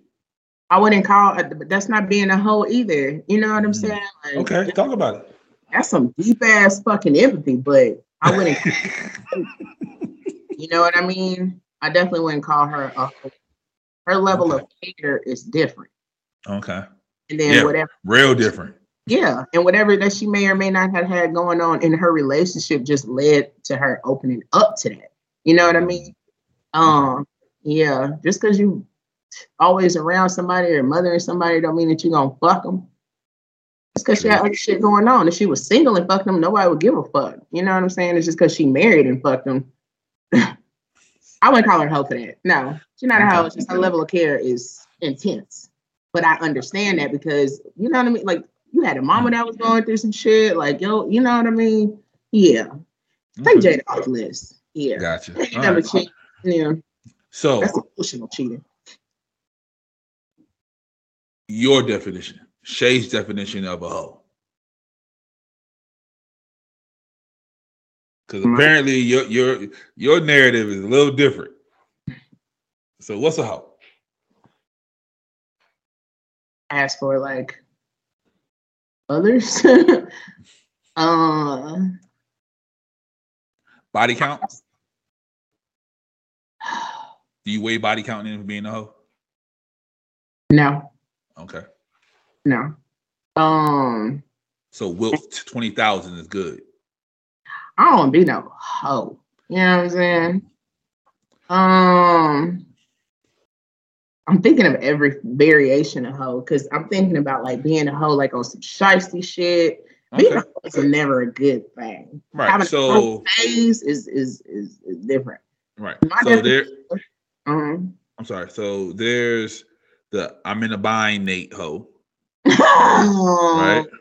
[SPEAKER 1] I wouldn't call. that's not being a hoe either. You know what I'm
[SPEAKER 2] Mm.
[SPEAKER 1] saying? Like,
[SPEAKER 2] Okay, talk about it.
[SPEAKER 1] That's some deep ass fucking empathy. But I wouldn't. you know what I mean? I definitely wouldn't call her a hoe. Her level of care is different.
[SPEAKER 2] okay,
[SPEAKER 1] And then
[SPEAKER 2] Yeah.
[SPEAKER 1] whatever.
[SPEAKER 2] real different.
[SPEAKER 1] Yeah, and whatever that she may or may not have had going on in her relationship just led to her opening up to that. You know what I mean? Um, yeah, just because you always around somebody or mothering somebody don't mean that you gonna fuck them. It's because she had other shit going on. If she was single and fucked them, nobody would give a fuck. You know what I'm saying? It's just because she married and fucked them. I wouldn't call her a hoe for that. No, she's not a hoe. It's just her level of care is intense. But I understand that because you know what I mean. Like you had a mama that was going through some shit. Like yo, you know what I mean? Yeah. Take
[SPEAKER 2] Okay.
[SPEAKER 1] Jada off the list. Yeah.
[SPEAKER 2] Gotcha. All
[SPEAKER 1] never
[SPEAKER 2] right.
[SPEAKER 1] cheat. Yeah.
[SPEAKER 2] So
[SPEAKER 1] That's emotional cheating.
[SPEAKER 2] your definition, Shay's definition of a hoe. Because
[SPEAKER 1] Mhm.
[SPEAKER 2] apparently your your your narrative is a little different. So what's a hoe?
[SPEAKER 1] Ask for like others. uh
[SPEAKER 2] Body count? Do you weigh body count in being a hoe?
[SPEAKER 1] no,
[SPEAKER 2] Okay.
[SPEAKER 1] no. Um
[SPEAKER 2] So Wilt twenty thousand is good.
[SPEAKER 1] I don't be no hoe. You know what I'm saying? Um I'm thinking of every variation of hoe because I'm thinking about like being a hoe like on some shiesty shit. Being
[SPEAKER 2] Okay.
[SPEAKER 1] a hoe is never a good thing.
[SPEAKER 2] Right.
[SPEAKER 1] Having
[SPEAKER 2] So
[SPEAKER 1] hoe phase is is is, is different.
[SPEAKER 2] right.
[SPEAKER 1] My
[SPEAKER 2] So there
[SPEAKER 1] Um,
[SPEAKER 2] I'm sorry. So there's the I'm in a bind Nate hoe.
[SPEAKER 1] right?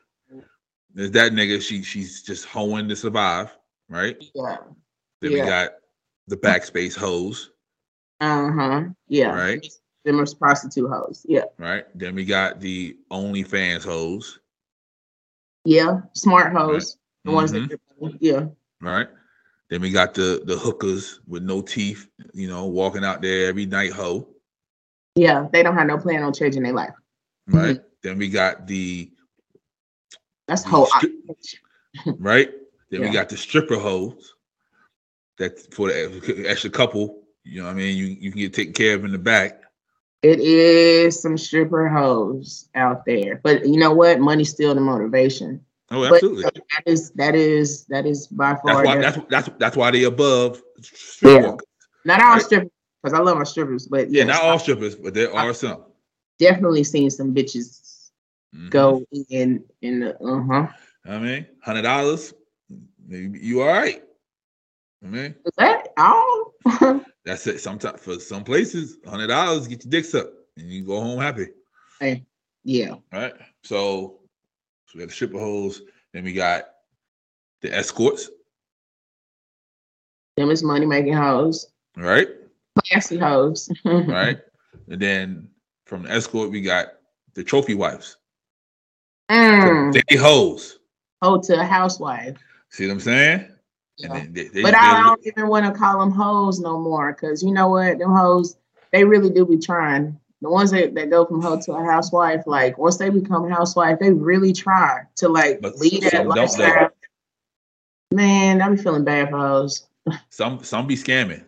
[SPEAKER 2] There's that nigga. She she's just hoeing to survive. Right.
[SPEAKER 1] Yeah.
[SPEAKER 2] Then we got the backspace hoes,
[SPEAKER 1] Uh huh. Yeah.
[SPEAKER 2] Right.
[SPEAKER 1] Them are prostitute hoes. Yeah.
[SPEAKER 2] right? Then we got the OnlyFans hoes,
[SPEAKER 1] Yeah. Smart hoes. The ones
[SPEAKER 2] Mhm.
[SPEAKER 1] that. Yeah.
[SPEAKER 2] right? Then we got the the hookers with no teeth, you know, walking out there every night hoe,
[SPEAKER 1] Yeah. They don't have no plan on changing their life.
[SPEAKER 2] right? Then we got the
[SPEAKER 1] That's
[SPEAKER 2] The
[SPEAKER 1] whole.
[SPEAKER 2] stri- right? Then we got the stripper hoes. That for the extra couple, you know what I mean? You you can get taken care of in the back.
[SPEAKER 1] It is some stripper hoes out there, but you know what? Money's still the motivation.
[SPEAKER 2] Oh,
[SPEAKER 1] But
[SPEAKER 2] absolutely.
[SPEAKER 1] that is that is that is by far.
[SPEAKER 2] That's why that's that's that's why they above
[SPEAKER 1] Yeah. not all
[SPEAKER 2] right.
[SPEAKER 1] strippers because I love my strippers, but
[SPEAKER 2] Yeah,
[SPEAKER 1] yes,
[SPEAKER 2] not all strippers, but there are some.
[SPEAKER 1] definitely seen some bitches
[SPEAKER 2] Mhm.
[SPEAKER 1] go in in the uh huh.
[SPEAKER 2] I mean, hundred dollars, you all right. I mean,
[SPEAKER 1] Is that all?
[SPEAKER 2] that's it. Sometimes for some places, hundred dollars get your dicks up and you go home happy.
[SPEAKER 1] Hey, yeah.
[SPEAKER 2] Right. So, so we got the stripper hoes, then we got the escorts,
[SPEAKER 1] Them is money making hoes,
[SPEAKER 2] right?
[SPEAKER 1] classy hoes.
[SPEAKER 2] Right. and then from the escort, we got the trophy wives.
[SPEAKER 1] Mm.
[SPEAKER 2] They hoes.
[SPEAKER 1] Hoe to a housewife.
[SPEAKER 2] See what I'm saying? And they, they,
[SPEAKER 1] But
[SPEAKER 2] they-
[SPEAKER 1] I don't even want to call them hoes no more because you know what? Them hoes, they really do be trying. The ones that, that go from hoe to a housewife, like once they become housewife, they really try to like
[SPEAKER 2] But
[SPEAKER 1] lead that lifestyle. Man, I be feeling bad for hoes.
[SPEAKER 2] some some be scamming.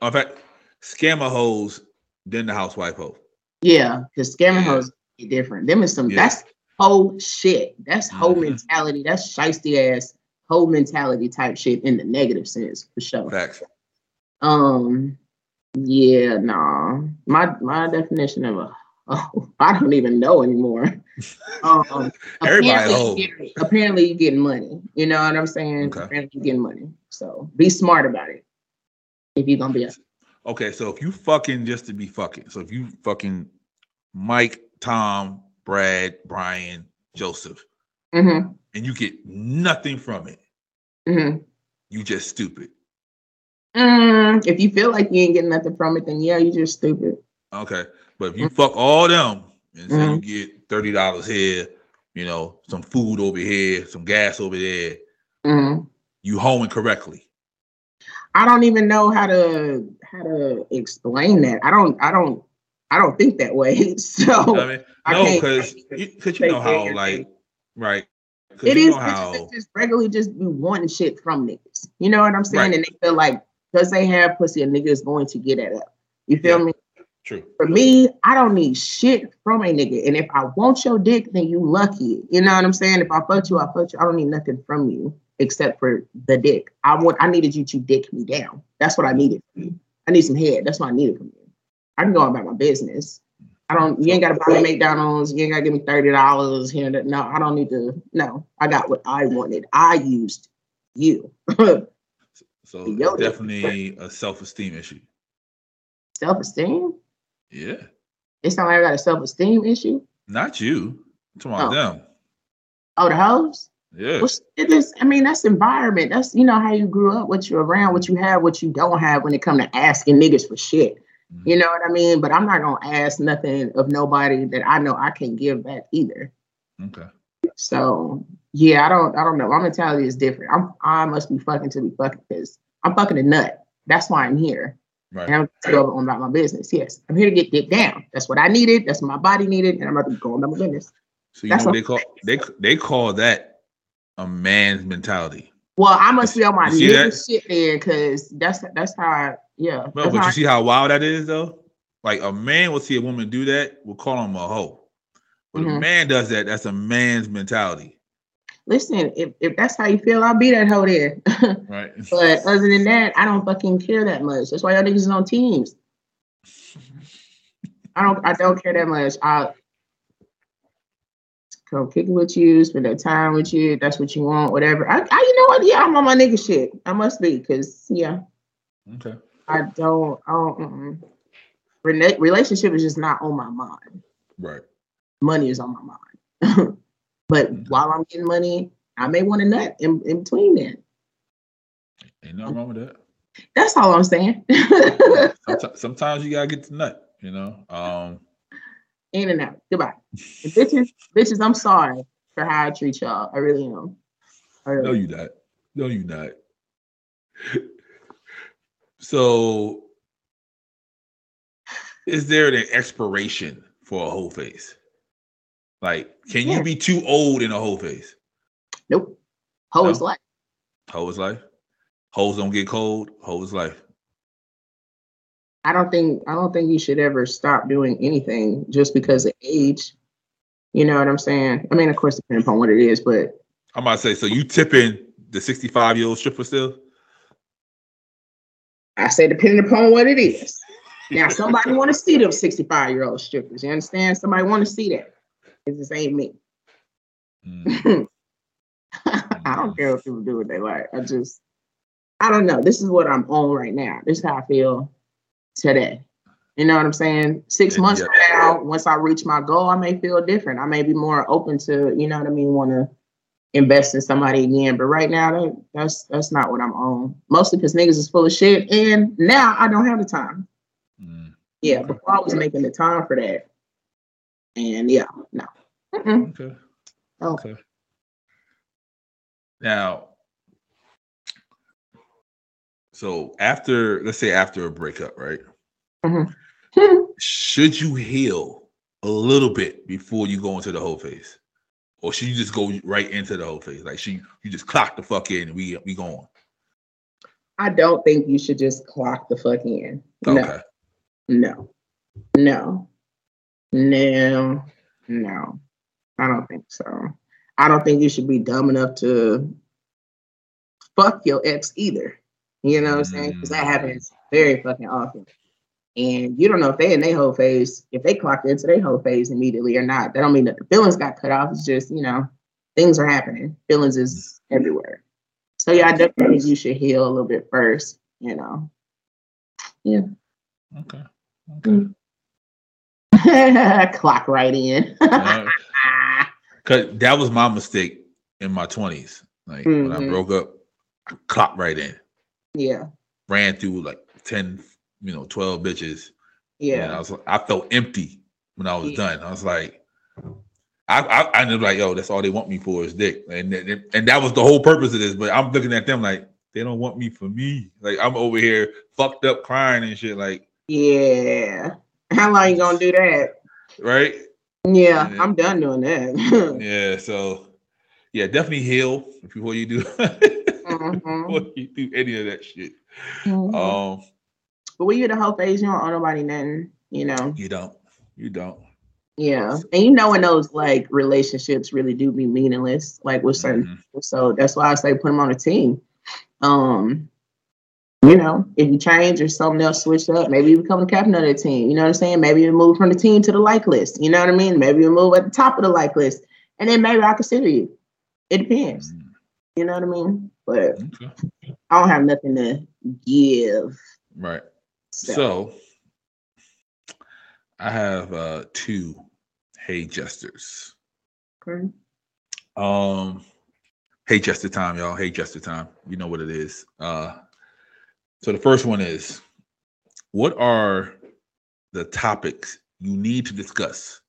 [SPEAKER 2] In fact, scammer hoes than the housewife hoe.
[SPEAKER 1] Yeah, because scamming
[SPEAKER 2] Yeah.
[SPEAKER 1] hoes be different. Them is some
[SPEAKER 2] Yeah.
[SPEAKER 1] that's whole shit. That's whole
[SPEAKER 2] Mhm.
[SPEAKER 1] mentality. That's shisty ass whole mentality type shit in the negative sense for sure.
[SPEAKER 2] Facts.
[SPEAKER 1] Um, yeah, nah. My my definition of a oh, I don't even know anymore. Um,
[SPEAKER 2] Everybody
[SPEAKER 1] apparently, you get- apparently you getting money. You know what I'm saying?
[SPEAKER 2] Okay.
[SPEAKER 1] Apparently you're getting money. So be smart about it. If you're gonna be a
[SPEAKER 2] Okay, so if you fucking just to be fucking, so if you fucking Mike, Tom, Brad, Brian, Joseph,
[SPEAKER 1] mm-hmm,
[SPEAKER 2] and you get nothing from it,
[SPEAKER 1] mm-hmm.
[SPEAKER 2] you just stupid.
[SPEAKER 1] Mm, if you feel like you ain't getting nothing from it, then yeah, you just stupid.
[SPEAKER 2] Okay, but if you fuck all them and say
[SPEAKER 1] Mhm.
[SPEAKER 2] you get thirty dollars here, you know, some food over here, some gas over there,
[SPEAKER 1] Mhm.
[SPEAKER 2] you hoeing correctly.
[SPEAKER 1] I don't even know how to how to explain that. I don't I don't I don't think that way. So
[SPEAKER 2] I mean, no,
[SPEAKER 1] can't-
[SPEAKER 2] because you, you know how like right.
[SPEAKER 1] It is
[SPEAKER 2] know
[SPEAKER 1] bitches just regularly just be wanting shit from niggas. You know what I'm saying?
[SPEAKER 2] Right.
[SPEAKER 1] And they feel like because they have pussy, a nigga is going to get it up. You feel
[SPEAKER 2] Yeah.
[SPEAKER 1] me?
[SPEAKER 2] true.
[SPEAKER 1] For me, I don't need shit from a nigga. And if I want your dick, then you lucky. You know what I'm saying? If I fucked you, I fucked you. I don't need nothing from you except for the dick. I want I needed you to dick me down. That's what I needed from you. I need some head. That's what I needed from you. I can go about my business. I don't you ain't gotta buy me McDonald's, you ain't gotta give me $30 here. and. No, I don't need to. No, I got what I wanted. I used you.
[SPEAKER 2] So definitely a self-esteem issue.
[SPEAKER 1] self-esteem?
[SPEAKER 2] Yeah.
[SPEAKER 1] It's not like I got a self-esteem issue.
[SPEAKER 2] Not you. Talking about
[SPEAKER 1] Oh.
[SPEAKER 2] them.
[SPEAKER 1] Oh, the hoes?
[SPEAKER 2] Yeah.
[SPEAKER 1] Well, it is. I mean, that's environment. That's you know how you grew up, what you're around, what you have, what you don't have when it come to asking niggas for shit.
[SPEAKER 2] Mhm.
[SPEAKER 1] You know what I mean? But I'm not gonna ask nothing of nobody that I know I can give back either.
[SPEAKER 2] Okay.
[SPEAKER 1] So yeah, I don't. I don't know. My mentality is different. I'm. I must be fucking to be fucking because I'm fucking a nut. That's why I'm here.
[SPEAKER 2] Right.
[SPEAKER 1] And I'm to go on about my business. Yes, I'm here to get dick down. That's what I needed. That's what my body needed, and I'm about to go on my business.
[SPEAKER 2] So you
[SPEAKER 1] That's
[SPEAKER 2] know what they call they they call that a man's mentality.
[SPEAKER 1] Well, I must be on my nigga shit then, because that's that's how. I, yeah.
[SPEAKER 2] No, but you see how wild that is though? Like a man will see a woman do that, we'll call him a hoe. When a
[SPEAKER 1] Mhm.
[SPEAKER 2] man does that, that's a man's mentality.
[SPEAKER 1] listen, if, if that's how you feel, I'll be that hoe there.
[SPEAKER 2] Right.
[SPEAKER 1] but other than that, I don't fucking care that much. That's why y'all niggas is on teams. I don't I don't care that much. I'll come kick it with you, spend that time with you. That's what you want, whatever. I, I you know what? Yeah, I'm on my nigga shit. I must be, cause yeah,
[SPEAKER 2] Okay.
[SPEAKER 1] I don't. I don't. Rela- Relationship is just not on my mind.
[SPEAKER 2] Right.
[SPEAKER 1] money is on my mind. but while I'm getting money, I may want a nut in, in between that.
[SPEAKER 2] Ain't nothing wrong with that.
[SPEAKER 1] That's all I'm saying.
[SPEAKER 2] sometimes, sometimes you gotta get the nut, you know. Um
[SPEAKER 1] in and out. Goodbye. bitches, bitches, I'm sorry for how I treat y'all. I really am.
[SPEAKER 2] I really no, you not. No, you not. so is there an expiration for a whole face? Like, can yeah. you be too old in a whole face?
[SPEAKER 1] Nope. Whole no? is life.
[SPEAKER 2] Whole is life. Hoes don't get cold. Whole is life.
[SPEAKER 1] I don't think I don't think you should ever stop doing anything just because of age. You know what I'm saying? I mean, of course, depending upon what it is, but
[SPEAKER 2] I'm about to say, so you tipping the 65 year old stripper still?
[SPEAKER 1] I say depending upon what it is. Now, somebody want to see them 65 year old strippers. You understand? Somebody want to see that. It just ain't me. Mm. I don't care what people do what they like. I just, I don't know. This is what I'm on right now. This is how I feel today. You know what I'm saying? Six months from now, once I reach my goal, I may feel different. I may be more open to, you know what I mean, want to invest in somebody again. But right now, that, that's that's not what I'm on. Mostly because niggas is full of shit, and now I don't have the time. Mm. Yeah, before I was making the time for that, and yeah, no. Mm-mm. Okay.
[SPEAKER 2] Oh. Okay. Now, so after, let's say after a breakup, right? Mm-hmm. should you heal a little bit before you go into the whole phase? Or should you just go right into the whole phase? Like she you just clock the fuck in and we we go on.
[SPEAKER 1] I don't think you should just clock the fuck in. Okay. No. No. No. No. I don't think so. I don't think you should be dumb enough to fuck your ex either. You know what I'm saying? Because that mm. happens very fucking often. And you don't know if they in their whole phase, if they clocked into their whole phase immediately or not. That don't mean that the feelings got cut off. It's just, you know, things are happening. Feelings is everywhere. So yeah, I definitely think you should heal a little bit first, you know. Yeah.
[SPEAKER 2] Okay. Okay.
[SPEAKER 1] Clock right in.
[SPEAKER 2] Cause that was my mistake in my twenties. Like mm-hmm. when I mm-hmm. broke up, I clocked right in.
[SPEAKER 1] Yeah.
[SPEAKER 2] Ran through like 10, you know, 12 bitches.
[SPEAKER 1] Yeah.
[SPEAKER 2] And I was I felt empty when I was yeah. done. I was like, I, I I ended like, yo, that's all they want me for is dick. And, and and that was the whole purpose of this. But I'm looking at them like they don't want me for me. Like I'm over here fucked up crying and shit. Like,
[SPEAKER 1] yeah. How long you gonna do that?
[SPEAKER 2] Right?
[SPEAKER 1] Yeah, then, I'm done doing that.
[SPEAKER 2] yeah, so yeah, definitely heal before you do mm-hmm. before you do any of that shit. Mm-hmm. Um
[SPEAKER 1] but when you're the whole phase, you don't owe nobody nothing, you know.
[SPEAKER 2] You don't. You don't.
[SPEAKER 1] Yeah. And you know when those like relationships really do be meaningless, like with certain mm-hmm. people. So that's why I say put them on a team. Um, you know, if you change or something else switch up, maybe you become the captain of the team. You know what I'm saying? Maybe you move from the team to the like list. You know what I mean? Maybe you move at the top of the like list. And then maybe I consider you. It depends. Mm. You know what I mean? But okay. I don't have nothing to give.
[SPEAKER 2] Right. So, so I have uh two hey jesters. Okay. Um hey jester time, y'all. Hey jester time. You know what it is. Uh so the first one is what are the topics you need to discuss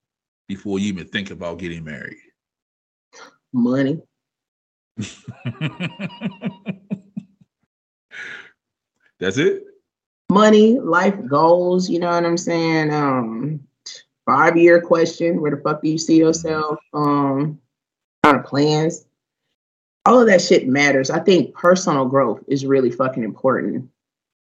[SPEAKER 2] before you even think about getting married?
[SPEAKER 1] Money.
[SPEAKER 2] That's it?
[SPEAKER 1] Money, life goals, you know what I'm saying? Um five year question, where the fuck do you see yourself? Um kind of plans. All of that shit matters. I think personal growth is really fucking important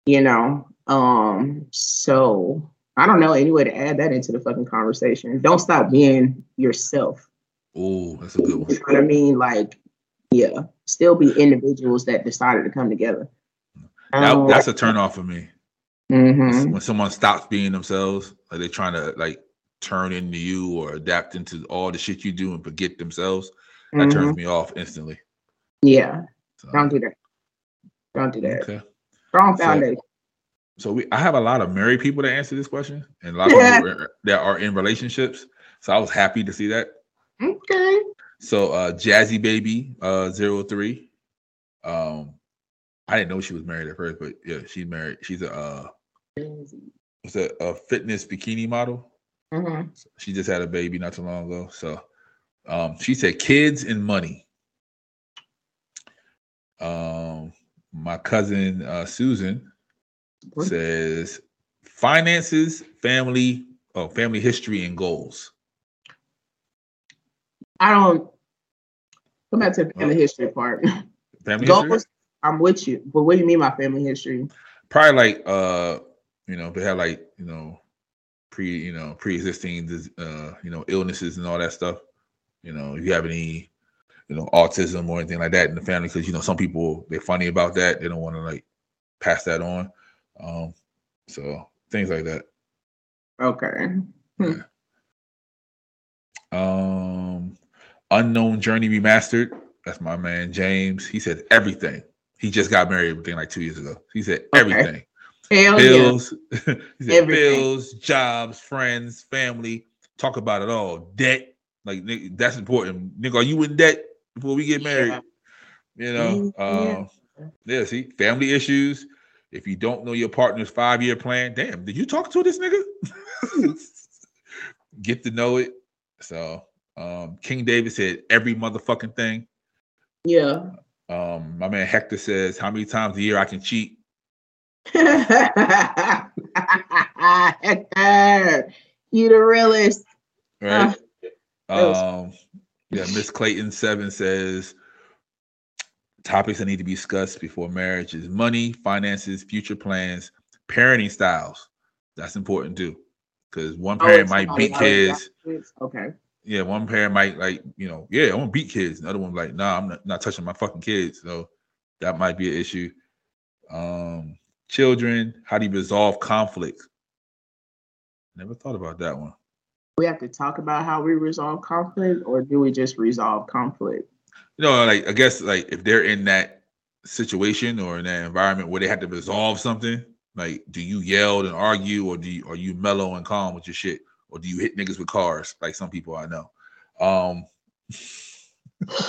[SPEAKER 1] you know. Um, so I don't know any way to add that into the fucking conversation. Don't stop being yourself.
[SPEAKER 2] Oh, that's a good one.
[SPEAKER 1] You know what I mean? Like, yeah, still be individuals that decided to come together.
[SPEAKER 2] That, um, that's a turn off for me. Mm-hmm. When someone stops being themselves, like they're trying to like turn into you or adapt into all the shit you do and forget themselves, that mm-hmm. turns me off instantly.
[SPEAKER 1] Yeah. So. Don't do that. Don't do that. Okay. Strong foundation.
[SPEAKER 2] So, so, we, I have a lot of married people that answer this question, and a lot of people that are in relationships. So I was happy to see that.
[SPEAKER 1] Okay.
[SPEAKER 2] So uh Jazzy Baby uh zero three. Um I didn't know she was married at first, but yeah, she's married. She's a uh, what's a, a fitness bikini model.
[SPEAKER 1] hmm
[SPEAKER 2] She just had a baby not too long ago. So um, she said kids and money. Um, my cousin uh, Susan
[SPEAKER 1] What?
[SPEAKER 2] says finances, family, oh, family history and goals.
[SPEAKER 1] I don't come back to the family history part.
[SPEAKER 2] Family
[SPEAKER 1] Goals,
[SPEAKER 2] history?
[SPEAKER 1] I'm with you, but what do you mean by family history?
[SPEAKER 2] Probably like uh, you know, they have like, you know, pre, you know, pre-existing uh, you know, illnesses and all that stuff. You know, if you have any, you know, autism or anything like that in the family, because you know, some people they're funny about that. They don't want to like pass that on. Um, so things like that.
[SPEAKER 1] Okay.
[SPEAKER 2] Um, Unknown Journey Remastered. That's my man James. He said everything. He just got married, everything like two years ago. He said
[SPEAKER 1] Okay. Hell
[SPEAKER 2] Bills, he said bills, jobs, friends, family. Talk about it all. Debt, like nigga, that's important. Nigga, are you in debt before we get married?
[SPEAKER 1] Yeah.
[SPEAKER 2] You know,
[SPEAKER 1] Mm, yeah.
[SPEAKER 2] um, yeah. See, family issues. If you don't know your partner's five year plan, damn, did you talk to this nigga? Get to know it. So, um, King David said every motherfucking thing.
[SPEAKER 1] Yeah.
[SPEAKER 2] Um, my man Hector says how many times a year I can cheat.
[SPEAKER 1] Hector, you the realest.
[SPEAKER 2] Right.
[SPEAKER 1] that
[SPEAKER 2] Um, yeah, Miss Clayton seven says topics that need to be discussed before marriage is money, finances, future plans, parenting styles. That's important too, because one
[SPEAKER 1] Oh,
[SPEAKER 2] parent
[SPEAKER 1] it's
[SPEAKER 2] might beat kids.
[SPEAKER 1] kids? Okay.
[SPEAKER 2] Yeah, one parent might like you know, yeah, I want to beat kids. Another one like, nah, I'm not, not touching my fucking kids. So that might be an issue. Um, children, how do you resolve conflict? Never thought about that one.
[SPEAKER 1] We have to talk about how we resolve conflict, or do we just resolve conflict?
[SPEAKER 2] you know, like I guess like if they're in that situation or in that environment where they have to resolve something, like do you yell and argue or do you are you mellow and calm with your shit? Or do you hit niggas with cars like some people I know? Um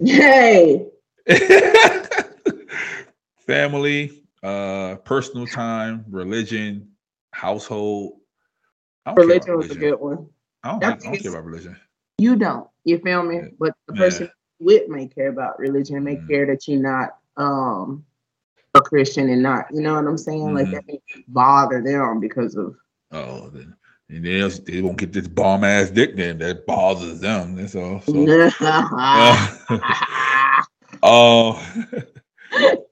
[SPEAKER 1] Hey,
[SPEAKER 2] family, uh personal time, religion, household. I don't care
[SPEAKER 1] religion was a good one.
[SPEAKER 2] I don't,
[SPEAKER 1] I
[SPEAKER 2] think- I
[SPEAKER 1] think
[SPEAKER 2] don't care about religion.
[SPEAKER 1] You don't. You feel me?
[SPEAKER 2] Yeah.
[SPEAKER 1] But the
[SPEAKER 2] Yeah.
[SPEAKER 1] person with may care about religion, may
[SPEAKER 2] Mhm.
[SPEAKER 1] care that you're not um a Christian and not, you know what I'm saying? Like
[SPEAKER 2] Mhm.
[SPEAKER 1] that may bother them because of
[SPEAKER 2] Oh, then and they, else- they won't get this bomb ass dick then that bothers them. That's all. So, uh, oh,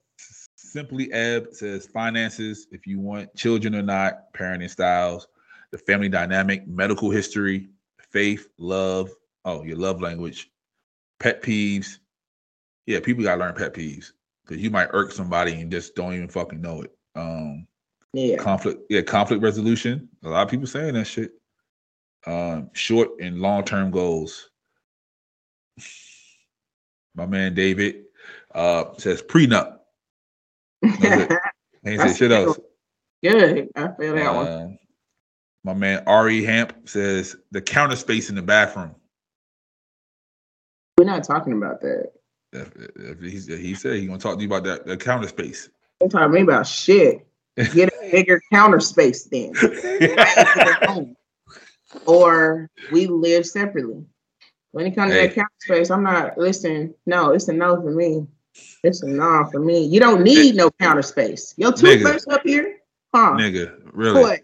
[SPEAKER 2] simply Ebb says finances, if you want children or not, parenting styles, the family dynamic, medical history, faith, love. Oh, your love language, pet peeves. Yeah, people gotta learn pet peeves because you might irk somebody and just don't even fucking know it. Um,
[SPEAKER 1] yeah.
[SPEAKER 2] conflict yeah conflict resolution a lot of people saying that shit um short and long-term goals my man david uh says prenup ain't say shit else
[SPEAKER 1] Good. I feel that one.
[SPEAKER 2] Um, my man ari hamp says the counter space in the bathroom
[SPEAKER 1] We're not talking about that.
[SPEAKER 2] if, if he's, he said he gonna talk to you about that the counter space
[SPEAKER 1] Don't talk to me about shit. Get a bigger counter space then. or we live separately. When it comes to
[SPEAKER 2] Hey.
[SPEAKER 1] that counter space, I'm not listen. No, it's a no for me. It's a no for me. You don't need no counter space. Your toothbrush up here, huh?
[SPEAKER 2] nigga really
[SPEAKER 1] What?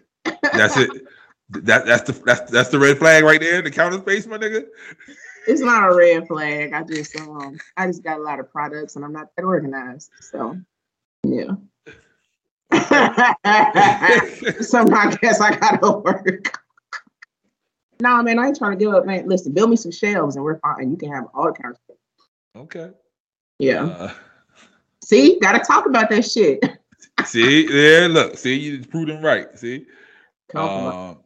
[SPEAKER 2] that's it that that's the that's that's the red flag right there the counter space my nigga
[SPEAKER 1] It's not a red flag. I just um, I just got a lot of products and I'm not that organized. So, yeah. so I guess I gotta work. Nah, man, I ain't trying to give up, man. Listen, build me some shelves and we're fine. You can have all the of stuff.
[SPEAKER 2] okay
[SPEAKER 1] Yeah.
[SPEAKER 2] Uh,
[SPEAKER 1] See, gotta talk about that shit.
[SPEAKER 2] See, there, look, see, you proved them right. See, um,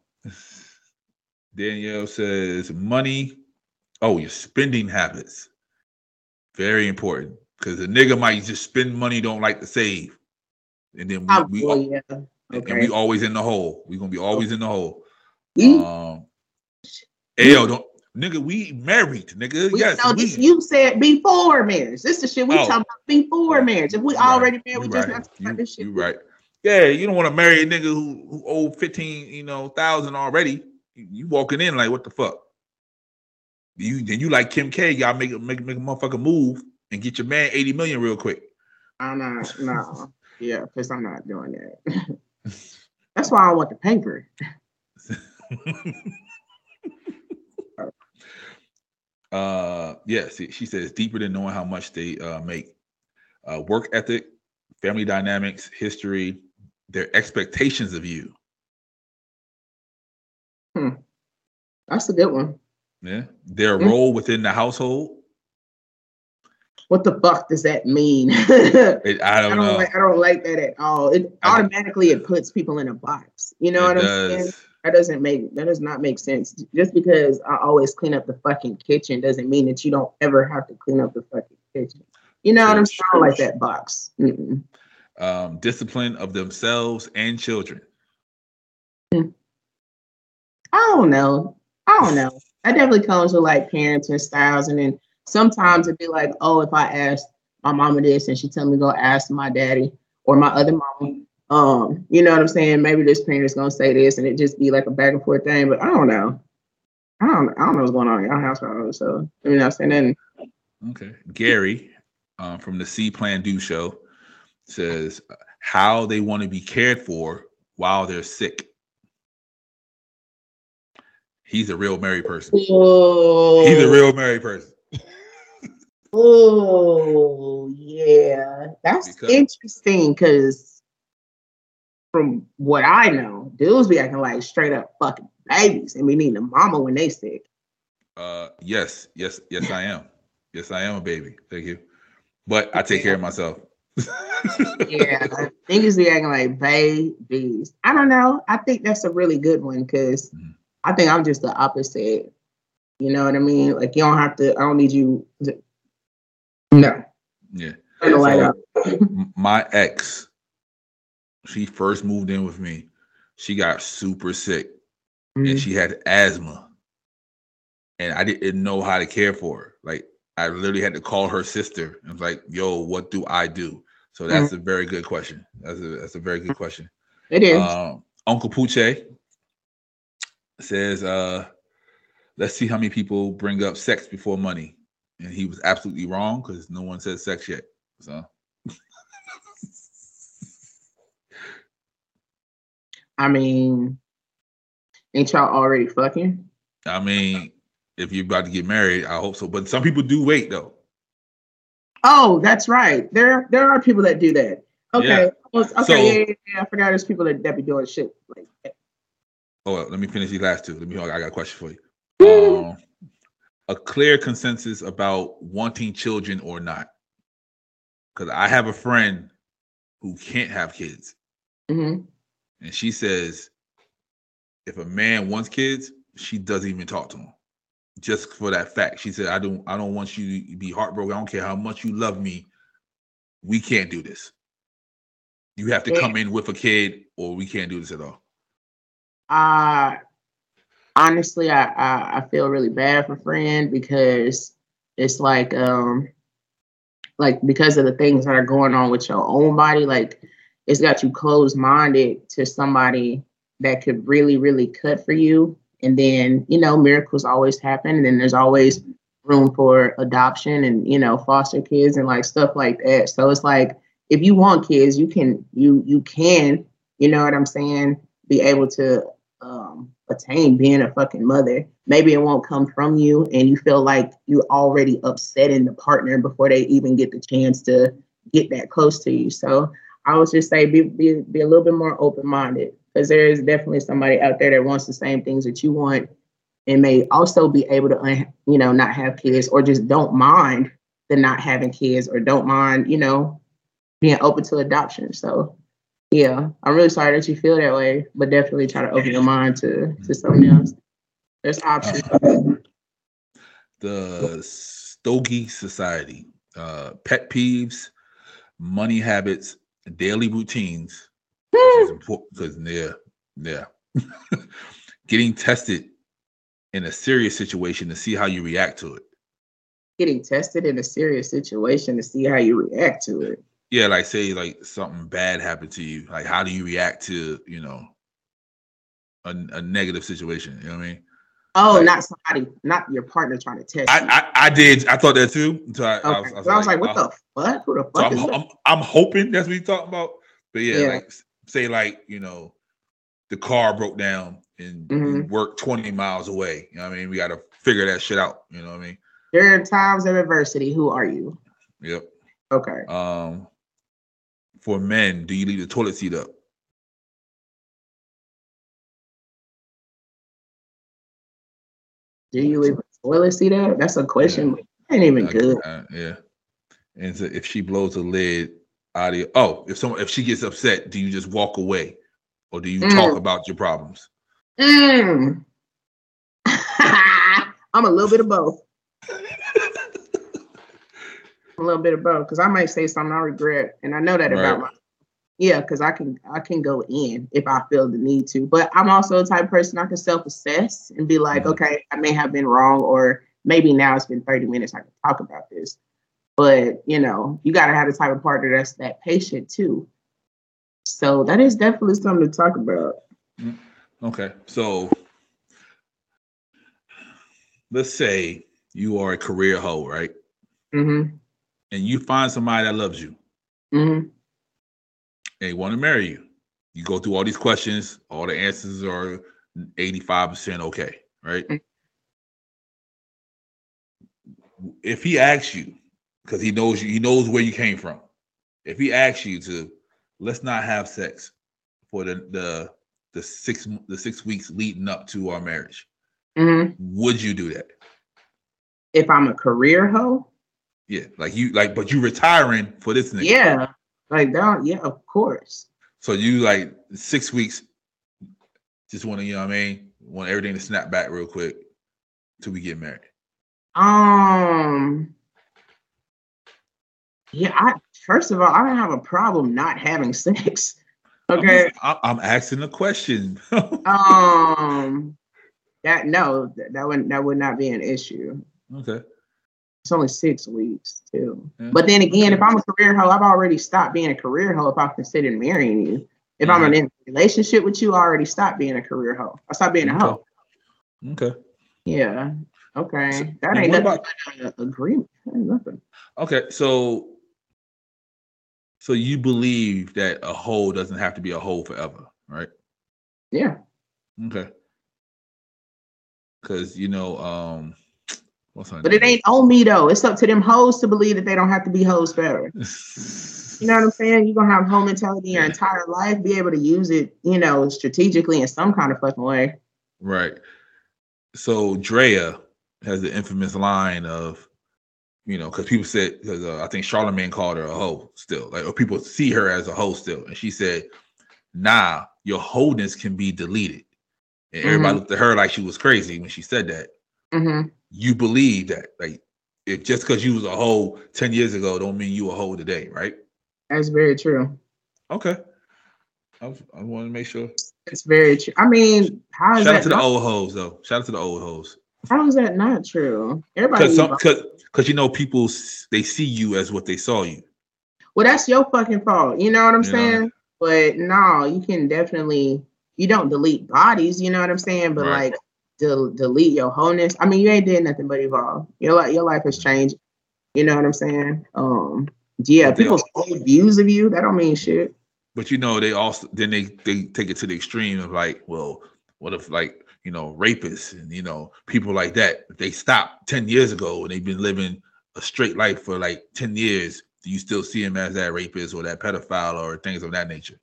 [SPEAKER 2] Danielle says money. Oh, your spending habits, very important because a nigga might just spend money, don't like to save, and then we,
[SPEAKER 1] Oh,
[SPEAKER 2] we
[SPEAKER 1] yeah.
[SPEAKER 2] and- and we always in the hole. We gonna be always in the hole.
[SPEAKER 1] We-
[SPEAKER 2] Um, yo, don't nigga, we married, nigga.
[SPEAKER 1] We,
[SPEAKER 2] yes,
[SPEAKER 1] no,
[SPEAKER 2] we.
[SPEAKER 1] this, you said before marriage. This is shit we
[SPEAKER 2] Oh.
[SPEAKER 1] talking about before marriage. If we
[SPEAKER 2] You right.
[SPEAKER 1] already married, we just
[SPEAKER 2] right.
[SPEAKER 1] not talking
[SPEAKER 2] You,
[SPEAKER 1] this shit.
[SPEAKER 2] you right. Yeah, you don't want to marry a nigga who who owe fifteen, you know, thousand already. You, walking in like, what the fuck? You then you like Kim K, y'all make a make, make a motherfucker move and get your man 80 million real quick.
[SPEAKER 1] I'm not, no. Yeah, because I'm not doing that. That's why I want the paper.
[SPEAKER 2] uh yes, she says deeper than knowing how much they uh make. Uh work ethic, family dynamics, history, their expectations of you. Hmm.
[SPEAKER 1] That's a good one.
[SPEAKER 2] Yeah. Their
[SPEAKER 1] Mhm.
[SPEAKER 2] role within the household.
[SPEAKER 1] What the fuck does that mean?
[SPEAKER 2] It, I
[SPEAKER 1] I
[SPEAKER 2] don't
[SPEAKER 1] don't
[SPEAKER 2] know.
[SPEAKER 1] like I don't like that at all. It
[SPEAKER 2] I-
[SPEAKER 1] automatically it puts people in a box. You know what I'm saying? That doesn't make that does not make sense. Just because I always clean up the fucking kitchen doesn't mean that you don't ever have to clean up the fucking kitchen. You know what I'm saying? Like that box. Mm-mm.
[SPEAKER 2] Um, discipline of themselves and children.
[SPEAKER 1] I don't know. I don't know. That definitely comes with like parenting styles, and then sometimes it'd be like, oh, if I ask my mama this and she tell me go ask my daddy or my other mama, um, you know what I'm saying? Maybe this parent is gonna say this, and it just be like a back and forth thing. But I don't know. I don't. I don't know what's going on in your household. So I mean, I'm saying nothing.
[SPEAKER 2] Okay. Gary um, from the C Plan Do show says how they want to be cared for while they're sick. He's a real married person.
[SPEAKER 1] Oh,
[SPEAKER 2] He's a real married person.
[SPEAKER 1] Oh, yeah. That's
[SPEAKER 2] Because-
[SPEAKER 1] interesting because from what I know, dudes be acting like straight up fucking babies and we need a mama when they sick.
[SPEAKER 2] Uh, yes, yes, yes, I am. Yes, I am a baby. Thank you. But I take care of myself.
[SPEAKER 1] Yeah, niggas be acting like babies. I don't know. I think that's a really good one because
[SPEAKER 2] Mhm.
[SPEAKER 1] I think I'm just the opposite. You know what I mean? Like you don't have to. I don't need you. To, no.
[SPEAKER 2] Yeah.
[SPEAKER 1] Turn the light
[SPEAKER 2] So- my ex, she first moved in with me. She got super sick and
[SPEAKER 1] Mhm.
[SPEAKER 2] she had asthma. And I didn't know how to care for her. Like I literally had to call her sister and was like, yo, what do I do? So that's a very good question. That's a that's a very good question.
[SPEAKER 1] It is.
[SPEAKER 2] Um, Uncle Puche says, uh, let's see how many people bring up sex before money. And he was absolutely wrong because no one said sex yet. So
[SPEAKER 1] I mean, ain't y'all already fucking?
[SPEAKER 2] I mean, if you're about to get married, I hope so. But some people do wait though.
[SPEAKER 1] Oh, that's right. There, there are people that do that. Okay.
[SPEAKER 2] Yeah.
[SPEAKER 1] Well, Okay.
[SPEAKER 2] So-
[SPEAKER 1] yeah, yeah, yeah. I forgot there's people that, that be doing shit like that.
[SPEAKER 2] Oh, well, let me finish these last two. Let me. I got a question for you. Um, a clear consensus about wanting children or not. Because I have a friend who can't have kids,
[SPEAKER 1] Mhm.
[SPEAKER 2] And she says if a man wants kids, she doesn't even talk to him, just for that fact. She said, "I don't. I don't want you to be heartbroken. I don't care how much you love me. We can't do this. You have to
[SPEAKER 1] Yeah.
[SPEAKER 2] come in with a kid, or we can't do this at all."
[SPEAKER 1] Uh honestly, I, I I feel really bad for friend because it's like um like because of the things that are going on with your own body, like it's got you closed minded to somebody that could really really cut for you, and then you know miracles always happen, and then there's always room for adoption and you know foster kids and like stuff like that. So it's like if you want kids, you can you you can you know what I'm saying be able to um, attain being a fucking mother. Maybe it won't come from you, and you feel like you're already upsetting the partner before they even get the chance to get that close to you. So I would just say be be, be a little bit more open minded because there is definitely somebody out there that wants the same things that you want, and may also be able to un- you know not have kids or just don't mind the not having kids or don't mind you know being open to adoption. So yeah, I'm really sorry that you feel that way, but definitely try to open your mind to to something else. There's options.
[SPEAKER 2] the Stogie Society, uh, pet peeves, money habits, daily routines, which is important because yeah, yeah, getting tested in a serious situation to see how you react to it.
[SPEAKER 1] Getting tested in a serious situation to see how you react to it.
[SPEAKER 2] Yeah, like say like something bad happened to you. Like how do you react to, you know, a, a negative situation? You know what I mean?
[SPEAKER 1] Oh,
[SPEAKER 2] Like-
[SPEAKER 1] not somebody, not your partner trying to test
[SPEAKER 2] I,
[SPEAKER 1] you.
[SPEAKER 2] I I did. I thought that too. So I, I,
[SPEAKER 1] okay.
[SPEAKER 2] was,
[SPEAKER 1] So I was like, what
[SPEAKER 2] uh,
[SPEAKER 1] the fuck? Who the
[SPEAKER 2] So
[SPEAKER 1] fuck
[SPEAKER 2] I'm,
[SPEAKER 1] is that?
[SPEAKER 2] I'm, I'm hoping that's what you're talking about. But yeah,
[SPEAKER 1] Yeah.
[SPEAKER 2] like say like, you know, the car broke down and you
[SPEAKER 1] Mhm.
[SPEAKER 2] work 20 miles away. You know what I mean? We gotta figure that shit out. You know what I mean?
[SPEAKER 1] During times of adversity, who are you?
[SPEAKER 2] Yep.
[SPEAKER 1] Okay.
[SPEAKER 2] Um for men, do you leave the toilet seat up?
[SPEAKER 1] Do you even toilet seat up? That's a question. Ain't even
[SPEAKER 2] Uh,
[SPEAKER 1] good.
[SPEAKER 2] uh, yeah. And so if she blows a lid out of your, oh, if someone if she gets upset, do you just walk away? Or do you
[SPEAKER 1] Mm.
[SPEAKER 2] talk about your problems?
[SPEAKER 1] Mm. I'm a little bit of both. a little bit of both because I might say something I regret, and I know that about
[SPEAKER 2] Right.
[SPEAKER 1] Yeah, because I can I can go in if I feel the need to, but I'm also the type of person I can self assess and be like,
[SPEAKER 2] Mhm.
[SPEAKER 1] okay, I may have been wrong, or maybe now it's been 30 minutes I can talk about this. But you know, you got to have the type of partner that's that patient too. So that is definitely something to talk about.
[SPEAKER 2] Okay. So let's say you are a career hoe, right?
[SPEAKER 1] Mm-hmm.
[SPEAKER 2] And you find somebody that loves you
[SPEAKER 1] Mm-hmm.
[SPEAKER 2] And they want to marry you. You go through all these questions, all the answers are 85% okay, right?
[SPEAKER 1] Mm.
[SPEAKER 2] If he asks you, because he knows you, he knows where you came from. If he asks you to let's not have sex for the the the six the six weeks leading up to our marriage,
[SPEAKER 1] Mm-hmm.
[SPEAKER 2] would you do that?
[SPEAKER 1] If I'm a career hoe,
[SPEAKER 2] Yeah, like you like, but you retiring for this nigga.
[SPEAKER 1] yeah, like that. Yeah, of course.
[SPEAKER 2] So you like six weeks, just want to, you know what I mean? Want everything to snap back real quick till we get married.
[SPEAKER 1] Um. Yeah, I first of all, I don't have a problem not having sex.
[SPEAKER 2] I'm
[SPEAKER 1] Okay.
[SPEAKER 2] just- I- I'm asking a question.
[SPEAKER 1] Um. That no, that, that would that would not be an issue.
[SPEAKER 2] okay.
[SPEAKER 1] It's only six weeks too.
[SPEAKER 2] Yeah.
[SPEAKER 1] But then again, if I'm a career hoe, I've already stopped being a career hoe if I'm considering marrying you. If I'm
[SPEAKER 2] Mhm.
[SPEAKER 1] in a relationship with you, I already stopped being a career hoe. I stopped being a
[SPEAKER 2] Okay.
[SPEAKER 1] hoe.
[SPEAKER 2] Okay.
[SPEAKER 1] Yeah. Okay.
[SPEAKER 2] So-
[SPEAKER 1] that ain't nothing but an agreement. That ain't nothing.
[SPEAKER 2] Okay. So, so you believe that a hoe doesn't have to be a hoe forever, right?
[SPEAKER 1] Yeah.
[SPEAKER 2] Okay. Because you know, um, what's her
[SPEAKER 1] But it ain't on me though. It's up to them hoes to believe that they don't have to be hoes forever. You know what I'm saying? You're gonna have hoe mentality your entire life, be able to use it, you know, strategically in some kind of fucking way.
[SPEAKER 2] Right. So Drea has the infamous line of, you know, because people said because uh, I think Charlamagne called her a hoe still, like or people see her as a hoe still, and she said, "Nah, your wholeness can be deleted." And everybody
[SPEAKER 1] Mhm.
[SPEAKER 2] looked at her like she was crazy when she said that.
[SPEAKER 1] hmm
[SPEAKER 2] You believe that, like, if just because you was a hoe ten years ago, don't mean you a hoe today, right?
[SPEAKER 1] That's very true.
[SPEAKER 2] Okay. I, I want to make sure.
[SPEAKER 1] It's very true. I mean, how is
[SPEAKER 2] Shout out
[SPEAKER 1] that
[SPEAKER 2] to the old hoes though. Shout out to the old hoes.
[SPEAKER 1] how is that not true? Everybody
[SPEAKER 2] because you know people they see you as what they saw you.
[SPEAKER 1] well, that's your fucking fault. You know what I'm
[SPEAKER 2] You know?
[SPEAKER 1] saying? But no, you can definitely you don't delete bodies, you know what I'm saying? But
[SPEAKER 2] Right.
[SPEAKER 1] like del- delete your wholeness. I mean, you ain't did nothing but evolve. Your life your life has changed. You know what I'm saying? Um yeah,
[SPEAKER 2] But
[SPEAKER 1] people's old views of you, that don't mean shit.
[SPEAKER 2] But you know they also then they they take it to the extreme of like, well, what if like you know rapists and you know people like that if they stopped ten years ago and they've been living a straight life for like ten years, do you still see him as that rapist or that pedophile or things of that nature?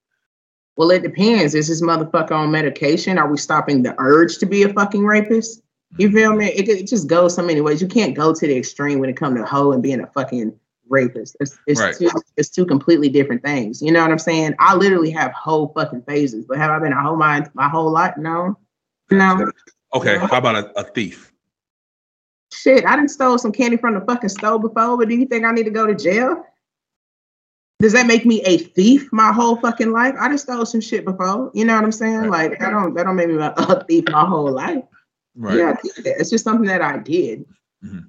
[SPEAKER 1] Well, it depends. Is this motherfucker on medication? Are we stopping the urge to be a fucking rapist? You feel me? It, it just goes so many ways. You can't go to the extreme when it comes to hoe and being a fucking rapist. It's it's
[SPEAKER 2] Right.
[SPEAKER 1] two it's two completely different things. You know what I'm saying? I literally have whole fucking phases, but have I been a hoe my my whole life? No, no.
[SPEAKER 2] Okay, how about a, a thief?
[SPEAKER 1] Shit, I didn't stole some candy from the fucking store before, but do you think I need to go to jail? Does that make me a thief my whole fucking life? I just stole some shit before. You know what I'm saying?
[SPEAKER 2] Right.
[SPEAKER 1] Like I don't that don't make me a, a thief my whole life.
[SPEAKER 2] Right.
[SPEAKER 1] Yeah, it's just something that I did. Mm-hmm.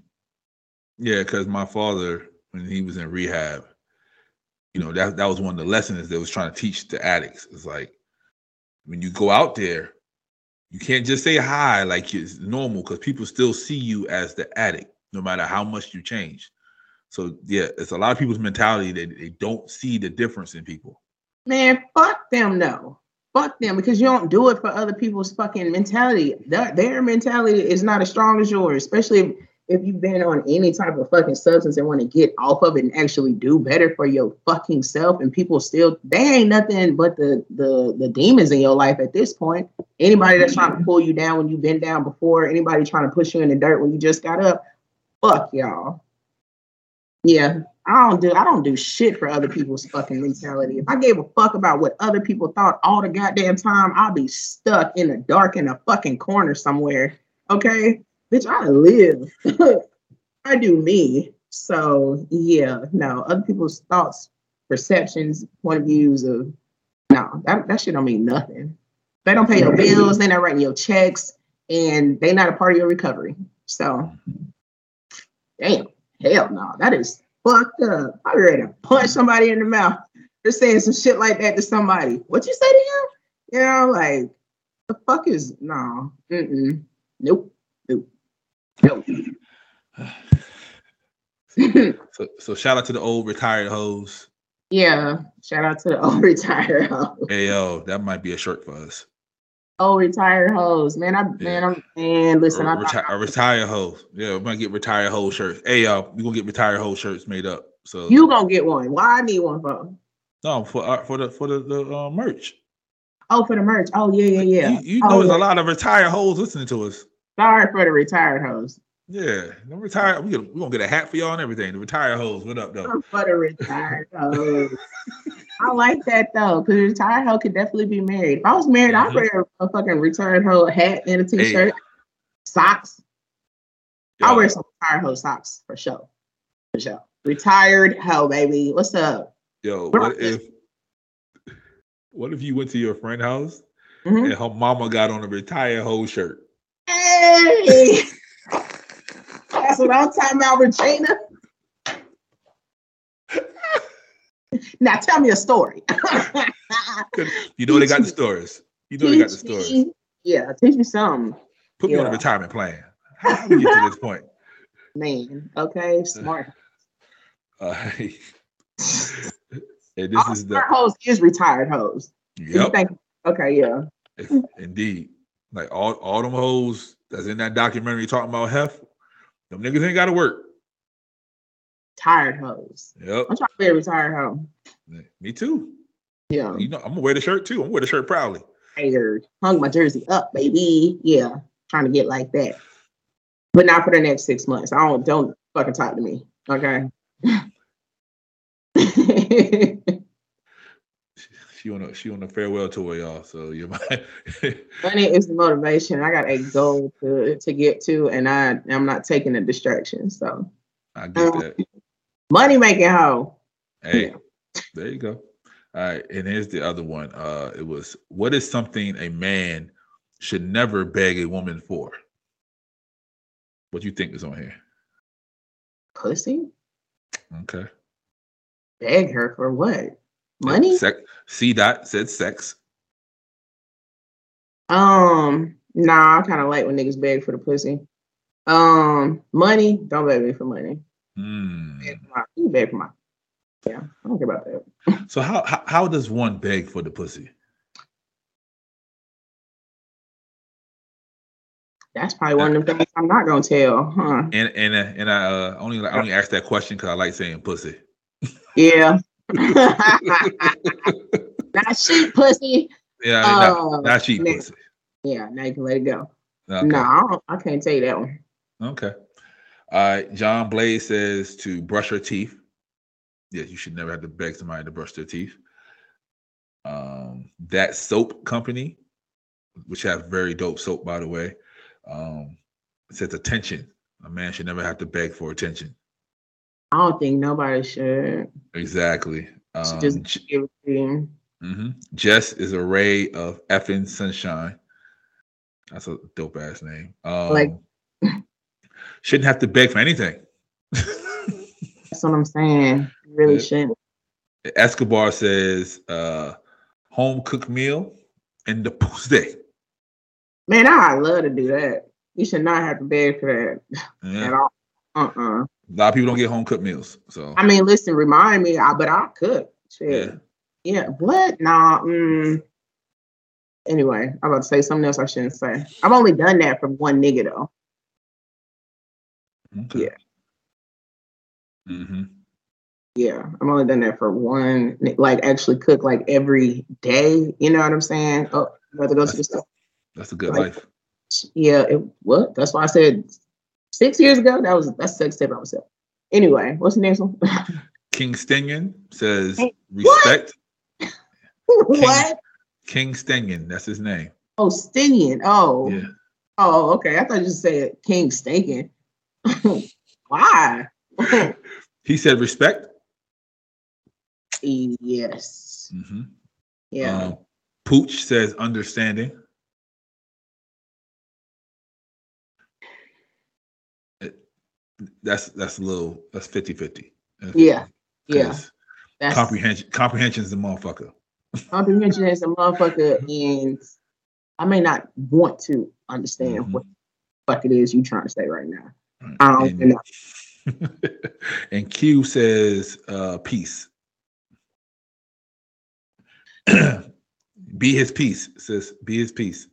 [SPEAKER 2] Yeah, because my father, when he was in rehab, you know, that that was one of the lessons that was trying to teach the addicts. It's like when you go out there, you can't just say hi like it's normal because people still see you as the addict, no matter how much you change. So yeah, it's a lot of people's mentality that they don't see the difference in people.
[SPEAKER 1] Man, fuck them though. Fuck them because you don't do it for other people's fucking mentality. Their, their mentality is not as strong as yours, especially if, if you've been on any type of fucking substance and want to get off of it and actually do better for your fucking self. And people still they ain't nothing but the the the demons in your life at this point. Anybody that's trying to pull you down when you've been down before, anybody trying to push you in the dirt when you just got up, fuck y'all. Yeah, I don't do I don't do shit for other people's fucking mentality. If I gave a fuck about what other people thought all the goddamn time, I'll be stuck in the dark in a fucking corner somewhere. Okay? Bitch, I live. I do me. So yeah, no, other people's thoughts, perceptions, point of views of no, that, that shit don't mean nothing. They don't pay your bills, they're not writing your checks, and they're not a part of your recovery. So damn, hell no, that is fucked up. I'm ready to punch somebody in the mouth for saying some shit like that to somebody. What you say to him? You know, like the fuck is no, mm-mm. nope, nope, nope.
[SPEAKER 2] So so shout out to the old retired hoes.
[SPEAKER 1] yeah, shout out to the old retired hoes.
[SPEAKER 2] Hey yo, that might be a shirt for us.
[SPEAKER 1] Old retired hoes, man. I man, I'm man. Listen, I
[SPEAKER 2] reti- a retired hoe. Yeah, we're gonna get retired hoe shirts. Hey y'all, we gonna get retired hoe shirts made up. So
[SPEAKER 1] you gonna get one. Why I need one for?
[SPEAKER 2] no for uh, for the for the, the uh, merch.
[SPEAKER 1] Oh, for the merch. Oh yeah, yeah, yeah.
[SPEAKER 2] You, you
[SPEAKER 1] Oh,
[SPEAKER 2] know, there's
[SPEAKER 1] yeah.
[SPEAKER 2] a lot of retired hoes listening to us.
[SPEAKER 1] Sorry for the retired hoes.
[SPEAKER 2] Yeah, the retired. We gonna, we gonna get a hat for y'all and everything. The retired hoes. What up though?
[SPEAKER 1] for the retired hoes. I like that though, because a retired hoe could definitely be married. If I was married, I'd
[SPEAKER 2] Mhm.
[SPEAKER 1] wear a fucking retired hoe hat and a
[SPEAKER 2] Hey.
[SPEAKER 1] t-shirt, socks. I
[SPEAKER 2] Yo,
[SPEAKER 1] wear some retired hoe socks for sure. For sure. Retired hoe, baby. What's up?
[SPEAKER 2] yo,
[SPEAKER 1] What
[SPEAKER 2] if what if you went to your friend house
[SPEAKER 1] Mhm.
[SPEAKER 2] and her mama got on a retired hoe shirt?
[SPEAKER 1] Hey, that's what I'm talking about, Regina. now tell me a story.
[SPEAKER 2] You know they got the stories. You know they got the stories.
[SPEAKER 1] me- Yeah, teach me something,
[SPEAKER 2] Put me on a retirement plan. How how we get to this point?
[SPEAKER 1] man. Okay, smart.
[SPEAKER 2] Uh, and this
[SPEAKER 1] All
[SPEAKER 2] is the
[SPEAKER 1] hoes is retired hoes. You
[SPEAKER 2] yep,
[SPEAKER 1] think- okay, yeah.
[SPEAKER 2] indeed. Like all all them hoes that's in that documentary talking about Hef, them niggas ain't got to work.
[SPEAKER 1] Tired hoes.
[SPEAKER 2] Yep,
[SPEAKER 1] I'm trying to be a retired hoe.
[SPEAKER 2] me too.
[SPEAKER 1] Yeah.
[SPEAKER 2] You know, I'm gonna wear the shirt too. I'm gonna wear the shirt proudly.
[SPEAKER 1] Tired. Hung my jersey up, baby. Yeah. Trying to get like that. But not for the next six months. I don't don't fucking talk to me. Okay.
[SPEAKER 2] She on a she on a farewell tour, y'all. So you might.
[SPEAKER 1] Money is the motivation. I got a goal to to get to, and I I'm not taking a distraction. So
[SPEAKER 2] I get that.
[SPEAKER 1] Money making hoe.
[SPEAKER 2] Hey, there you go. All right, and here's the other one. Uh, it was what is something a man should never beg a woman for? What do you think is on here?
[SPEAKER 1] Pussy.
[SPEAKER 2] Okay.
[SPEAKER 1] Beg her for what? Money?
[SPEAKER 2] Sex. C dot said sex.
[SPEAKER 1] Um, nah, I kind of like when niggas beg for the pussy. Um, money, don't beg me for money.
[SPEAKER 2] Hmm.
[SPEAKER 1] Beg for my, you beg for my. Yeah, I don't care about that.
[SPEAKER 2] So how, how how does one beg for the pussy?
[SPEAKER 1] That's probably one of them things I'm not gonna tell, huh?
[SPEAKER 2] And and uh, and I uh, only I only asked that question because I like saying pussy.
[SPEAKER 1] Yeah. not sheep pussy.
[SPEAKER 2] Yeah, not,
[SPEAKER 1] Oh,
[SPEAKER 2] not cheap
[SPEAKER 1] man.
[SPEAKER 2] pussy.
[SPEAKER 1] Yeah, now you can let it go.
[SPEAKER 2] Okay.
[SPEAKER 1] No, I, don't, I can't tell you that one.
[SPEAKER 2] Okay. Right. John Blaze says to brush her teeth. Yes, you should never have to beg somebody to brush their teeth. Um, that soap company, which have very dope soap, by the way, um, says attention. A man should never have to beg for attention.
[SPEAKER 1] I don't think nobody should.
[SPEAKER 2] Exactly. Um,
[SPEAKER 1] just
[SPEAKER 2] J-
[SPEAKER 1] give it to you.
[SPEAKER 2] mhm. Jess is a ray of effing sunshine. That's a dope ass name. Um,
[SPEAKER 1] Like-
[SPEAKER 2] shouldn't have to beg for anything.
[SPEAKER 1] That's what I'm saying. You really shouldn't.
[SPEAKER 2] Escobar says uh, home cooked meal and the pussy.
[SPEAKER 1] Man, I love to do that. You should not have to beg for that
[SPEAKER 2] Yeah.
[SPEAKER 1] at all. Uh-uh.
[SPEAKER 2] A lot of people don't get home cooked meals. So
[SPEAKER 1] I mean, listen, remind me, I, but I cook.
[SPEAKER 2] yeah.
[SPEAKER 1] Yeah. What? Nah. Mm. Anyway, I'm about to say something else I shouldn't say. I've only done that for one nigga though.
[SPEAKER 2] Okay.
[SPEAKER 1] Yeah.
[SPEAKER 2] hmm
[SPEAKER 1] Yeah, I've only done that for one. Like actually cook like every day. You know what I'm saying? Oh, to go to the store.
[SPEAKER 2] That's a good
[SPEAKER 1] Like-
[SPEAKER 2] life.
[SPEAKER 1] Yeah. It, what? That's why I said six years ago. That was that's sex tape I was saying. Anyway, what's the next one?
[SPEAKER 2] King Stingion says
[SPEAKER 1] Hey, what?
[SPEAKER 2] respect.
[SPEAKER 1] what?
[SPEAKER 2] King that's his name.
[SPEAKER 1] Oh, Stingian. Oh.
[SPEAKER 2] Yeah.
[SPEAKER 1] Oh, okay. I thought you said King Stinking. Why?
[SPEAKER 2] He said respect.
[SPEAKER 1] yes.
[SPEAKER 2] hmm
[SPEAKER 1] Yeah.
[SPEAKER 2] Um, Pooch says understanding. It- that's that's a little that's 50 50.
[SPEAKER 1] yeah. Yeah. That's
[SPEAKER 2] Comprehension comprehension is the motherfucker.
[SPEAKER 1] comprehension as a motherfucker, and I may not want to understand
[SPEAKER 2] Mhm.
[SPEAKER 1] what the fuck it is you trying to say right now. I don't
[SPEAKER 2] And-
[SPEAKER 1] even know.
[SPEAKER 2] and Q says uh peace. be his peace, says be his peace.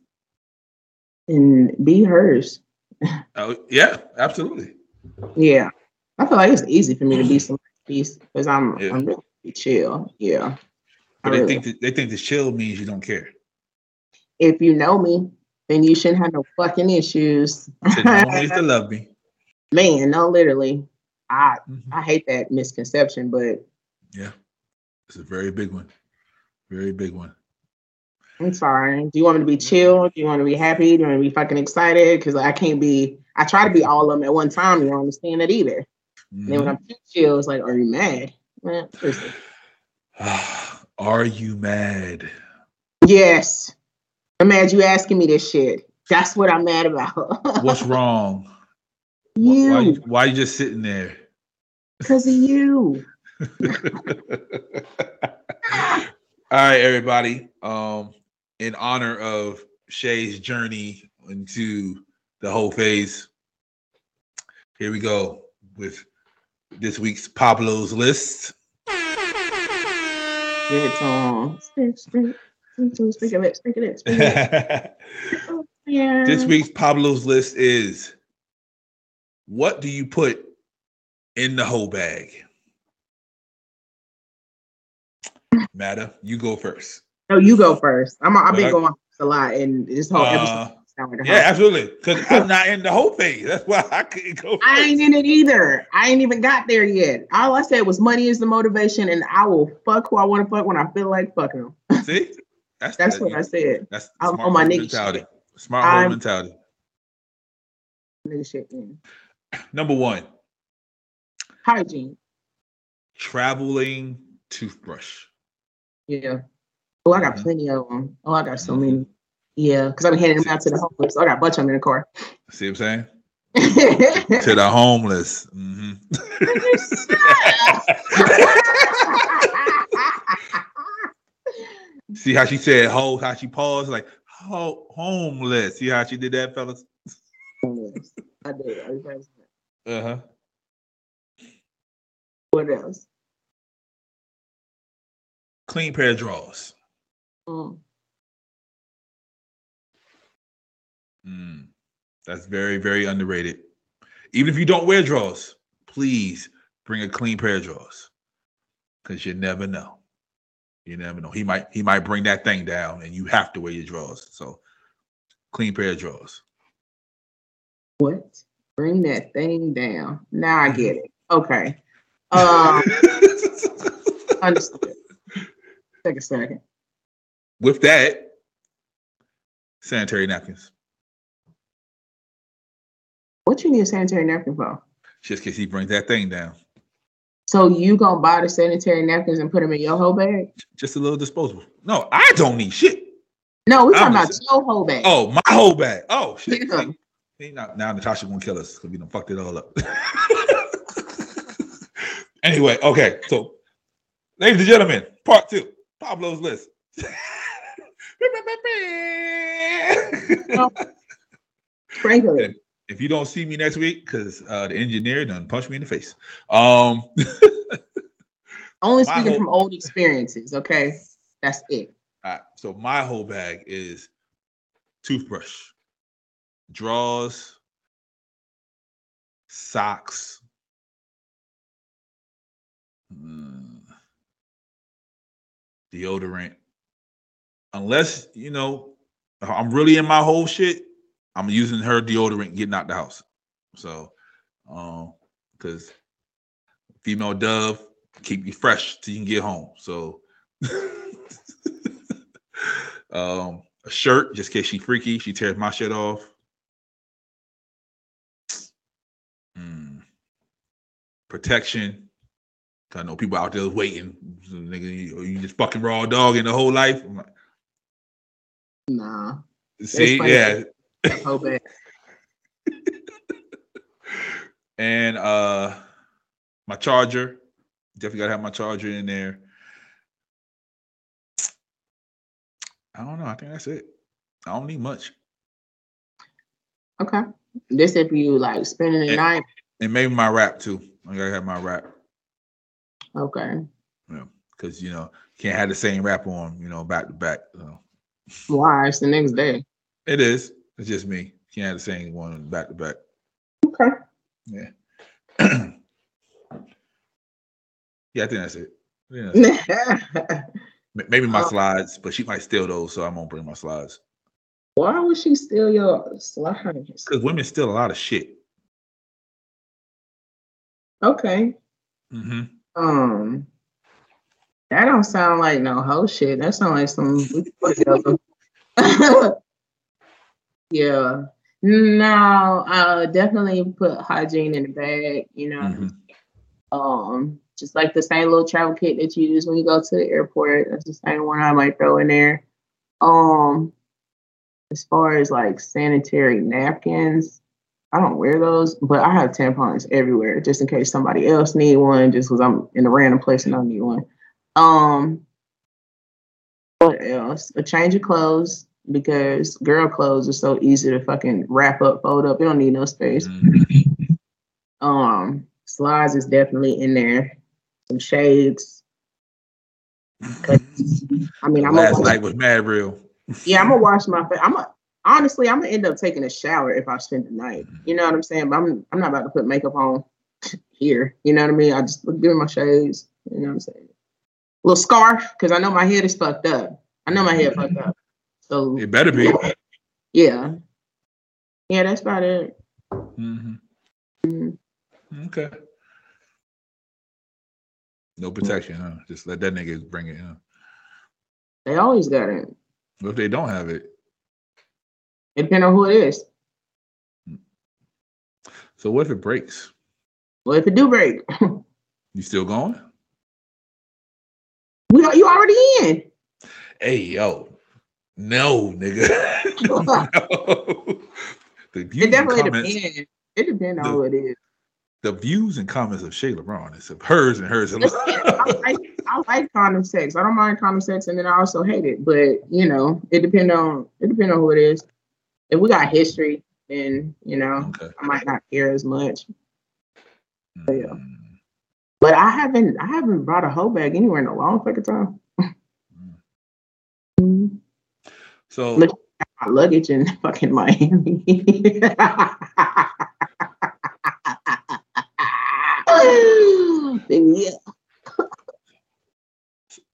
[SPEAKER 1] And be hers.
[SPEAKER 2] Oh yeah, absolutely.
[SPEAKER 1] Yeah. I feel like it's easy for me to be some peace because I'm
[SPEAKER 2] Yeah.
[SPEAKER 1] I'm really chill. Yeah. I
[SPEAKER 2] But they
[SPEAKER 1] really-
[SPEAKER 2] think that, they think the chill means you don't care.
[SPEAKER 1] if you know me, then you shouldn't have no fucking issues.
[SPEAKER 2] To know me to love me.
[SPEAKER 1] Man, no, literally. I
[SPEAKER 2] Mhm.
[SPEAKER 1] I hate that misconception, but
[SPEAKER 2] Yeah, it's a very big one. Very big one.
[SPEAKER 1] I'm sorry. Do you want me to be chill? Do you want to be happy? Do you want to be fucking excited? Because I can't be. I try to be all of them at one time. You don't understand that either. And then when
[SPEAKER 2] Mhm.
[SPEAKER 1] I'm too chill, it's like, are you mad? Man.
[SPEAKER 2] Are you mad?
[SPEAKER 1] Yes, I'm mad you asking me this shit. That's what I'm mad about.
[SPEAKER 2] What's wrong? Why,
[SPEAKER 1] you?
[SPEAKER 2] why, you- why you just sitting there?
[SPEAKER 1] Because of you.
[SPEAKER 2] All right, everybody. Um, in honor of Shay's journey into the whole phase, here we go with this week's Pablo's list.
[SPEAKER 1] Good song. Speak, speak, speak, speak of it. Speak of it. Speak of it. Yeah.
[SPEAKER 2] this week's Pablo's list is what do you put in the whole bag? Matter, you go first.
[SPEAKER 1] No, you go first. I'm. I've been
[SPEAKER 2] I-
[SPEAKER 1] going a lot, and this whole
[SPEAKER 2] Uh,
[SPEAKER 1] episode like
[SPEAKER 2] Yeah, absolutely. Because I'm not in the whole phase. That's why I couldn't go.
[SPEAKER 1] I ain't in it either. I ain't even got there yet. All I said was money is the motivation, and I will fuck who I want to fuck when I feel like fucking them.
[SPEAKER 2] See, that's
[SPEAKER 1] That's
[SPEAKER 2] that-
[SPEAKER 1] what I said.
[SPEAKER 2] That's
[SPEAKER 1] I'm on my nigga
[SPEAKER 2] mentality.
[SPEAKER 1] shit.
[SPEAKER 2] Smart mentality.
[SPEAKER 1] Nigga shit. man.
[SPEAKER 2] Number one,
[SPEAKER 1] Hygiene.
[SPEAKER 2] traveling toothbrush.
[SPEAKER 1] Yeah. Oh, I got
[SPEAKER 2] Mhm.
[SPEAKER 1] plenty of them. Oh, I got so
[SPEAKER 2] Mhm.
[SPEAKER 1] many. Yeah, because I've been handing them out to the homeless. I got a bunch of them in the car.
[SPEAKER 2] See what I'm saying? to the homeless. Mhm. See how she said ho, how she paused, like ho, homeless. See how she did that, fellas?
[SPEAKER 1] I did. I was-
[SPEAKER 2] Uh-huh.
[SPEAKER 1] What else?
[SPEAKER 2] Clean pair of drawers.
[SPEAKER 1] Mm.
[SPEAKER 2] Mm. That's very, very underrated. Even if you don't wear drawers, please bring a clean pair of drawers. Cause you never know. You never know. He might he might bring that thing down and you have to wear your drawers. So clean pair of drawers.
[SPEAKER 1] What? Bring that thing down. Now I get it. Okay. Um, understood. Take a second.
[SPEAKER 2] With that, sanitary napkins.
[SPEAKER 1] What you need a sanitary napkin for?
[SPEAKER 2] Just in case he brings that thing down.
[SPEAKER 1] So you gonna buy the sanitary napkins and put them in your whole bag?
[SPEAKER 2] Just a little disposable. No, I don't need shit.
[SPEAKER 1] No, we're talking about your whole bag.
[SPEAKER 2] Oh, my whole bag. Oh shit.
[SPEAKER 1] Yeah.
[SPEAKER 2] See, now, now Natasha gonna kill us because we done fucked it all up. anyway, okay. So, ladies and gentlemen, part two, Pablo's list.
[SPEAKER 1] Frankly,
[SPEAKER 2] if you don't see me next week, because uh, the engineer done punched me in the face. Um,
[SPEAKER 1] only speaking
[SPEAKER 2] whole-
[SPEAKER 1] from old experiences. Okay, that's it.
[SPEAKER 2] all right, so my whole bag is toothbrush, drawers, socks, mm, deodorant. Unless you know, I'm really in my whole shit. I'm using her deodorant getting out the house. So, um, because female dove keep you fresh till you can get home. So, um, a shirt just in case she freaky, she tears my shit off. Protection. I know people out there waiting. So, nigga, you, you just fucking raw dog in the whole life. Like,
[SPEAKER 1] Nah,
[SPEAKER 2] See, yeah,
[SPEAKER 1] whole bag.
[SPEAKER 2] and uh my charger. Definitely gotta have my charger in there. I don't know. I think that's it. I don't need much.
[SPEAKER 1] Okay, this if you like spending the
[SPEAKER 2] Yeah.
[SPEAKER 1] night.
[SPEAKER 2] And maybe my wrap too. I gotta have my wrap.
[SPEAKER 1] Okay, Yeah,
[SPEAKER 2] Because you know, can't have the same wrap on, you know, back to back. So.
[SPEAKER 1] why? It's the next day.
[SPEAKER 2] It is. It's just me. Can't have the same one back to back.
[SPEAKER 1] Okay.
[SPEAKER 2] Yeah. yeah, I think that's it. Yeah, that's it. Maybe my
[SPEAKER 1] Oh.
[SPEAKER 2] slides, but she might steal those, so I won't bring my slides.
[SPEAKER 1] Why would she steal your slides?
[SPEAKER 2] Because women steal a lot of shit.
[SPEAKER 1] Okay.
[SPEAKER 2] hmm
[SPEAKER 1] Um, that don't sound like no hoe shit. That sound like some. we put together. yeah. No, uh, definitely put hygiene in the bag. You know,
[SPEAKER 2] hmm
[SPEAKER 1] um, just like the same little travel kit that you use when you go to the airport. That's the same one I might throw in there. Um, as far as like sanitary napkins, I don't wear those, but I have tampons everywhere just in case somebody else need one, just because I'm in a random place and I need one. Um, what else? A change of clothes because girl clothes are so easy to fucking wrap up, fold up. You don't need no space.
[SPEAKER 2] Mm-hmm.
[SPEAKER 1] Um, slides is definitely in there. Some shades. I mean, I'm
[SPEAKER 2] Last
[SPEAKER 1] gonna,
[SPEAKER 2] night was mad real.
[SPEAKER 1] yeah, I'm gonna wash my face. I'm a, honestly, I'm gonna end up taking a shower if I spend the night. You know what I'm saying? But I'm I'm not about to put makeup on here. You know what I mean? I just look good in my shades. You know what I'm saying? A little scarf because I know my head is fucked up. I know my head fucked up. So
[SPEAKER 2] It better be.
[SPEAKER 1] yeah, yeah, that's about it.
[SPEAKER 2] hmm
[SPEAKER 1] Mhm.
[SPEAKER 2] Okay. No protection, huh? Just let that nigga bring it. Huh?
[SPEAKER 1] They always got it.
[SPEAKER 2] What if they don't have it?
[SPEAKER 1] It depends on who it is.
[SPEAKER 2] So what if it breaks?
[SPEAKER 1] Well, if it do break,
[SPEAKER 2] You still going?
[SPEAKER 1] we you already in.
[SPEAKER 2] Hey yo, no, nigga. no.
[SPEAKER 1] It definitely
[SPEAKER 2] comments,
[SPEAKER 1] depends. It depends on
[SPEAKER 2] The-
[SPEAKER 1] who it is.
[SPEAKER 2] the views and comments of Shayla Brown is of hers and hers alone.
[SPEAKER 1] I like, I like condom sex. I don't mind condom sex, and then I also hate it. But you know, it depends on it depends on who it is. If we got history, then you know,
[SPEAKER 2] okay.
[SPEAKER 1] I might not care as much. yeah.
[SPEAKER 2] Mm.
[SPEAKER 1] But I haven't I haven't brought a hoe bag anywhere in a long fucking time. Mhm.
[SPEAKER 2] So
[SPEAKER 1] Look- My luggage in fucking Miami. yeah.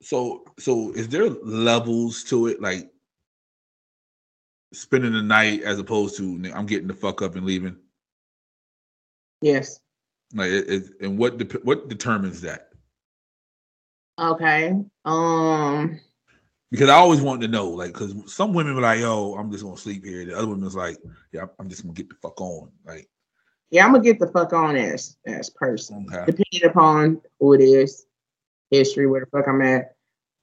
[SPEAKER 2] so so is there levels to it like spending the night as opposed to I'm getting the fuck up and leaving?
[SPEAKER 1] Yes.
[SPEAKER 2] Like it, it, and what dep what determines that?
[SPEAKER 1] Okay. Um.
[SPEAKER 2] Because I always wanted to know, like, because some women were like, "Yo, I'm just gonna sleep here." The other women's like, "Yeah, I'm- I'm just gonna get the fuck on." Like,
[SPEAKER 1] Yeah, I'm gonna get the fuck on as as person,
[SPEAKER 2] okay,
[SPEAKER 1] depending upon who it is, history, where the fuck I'm at,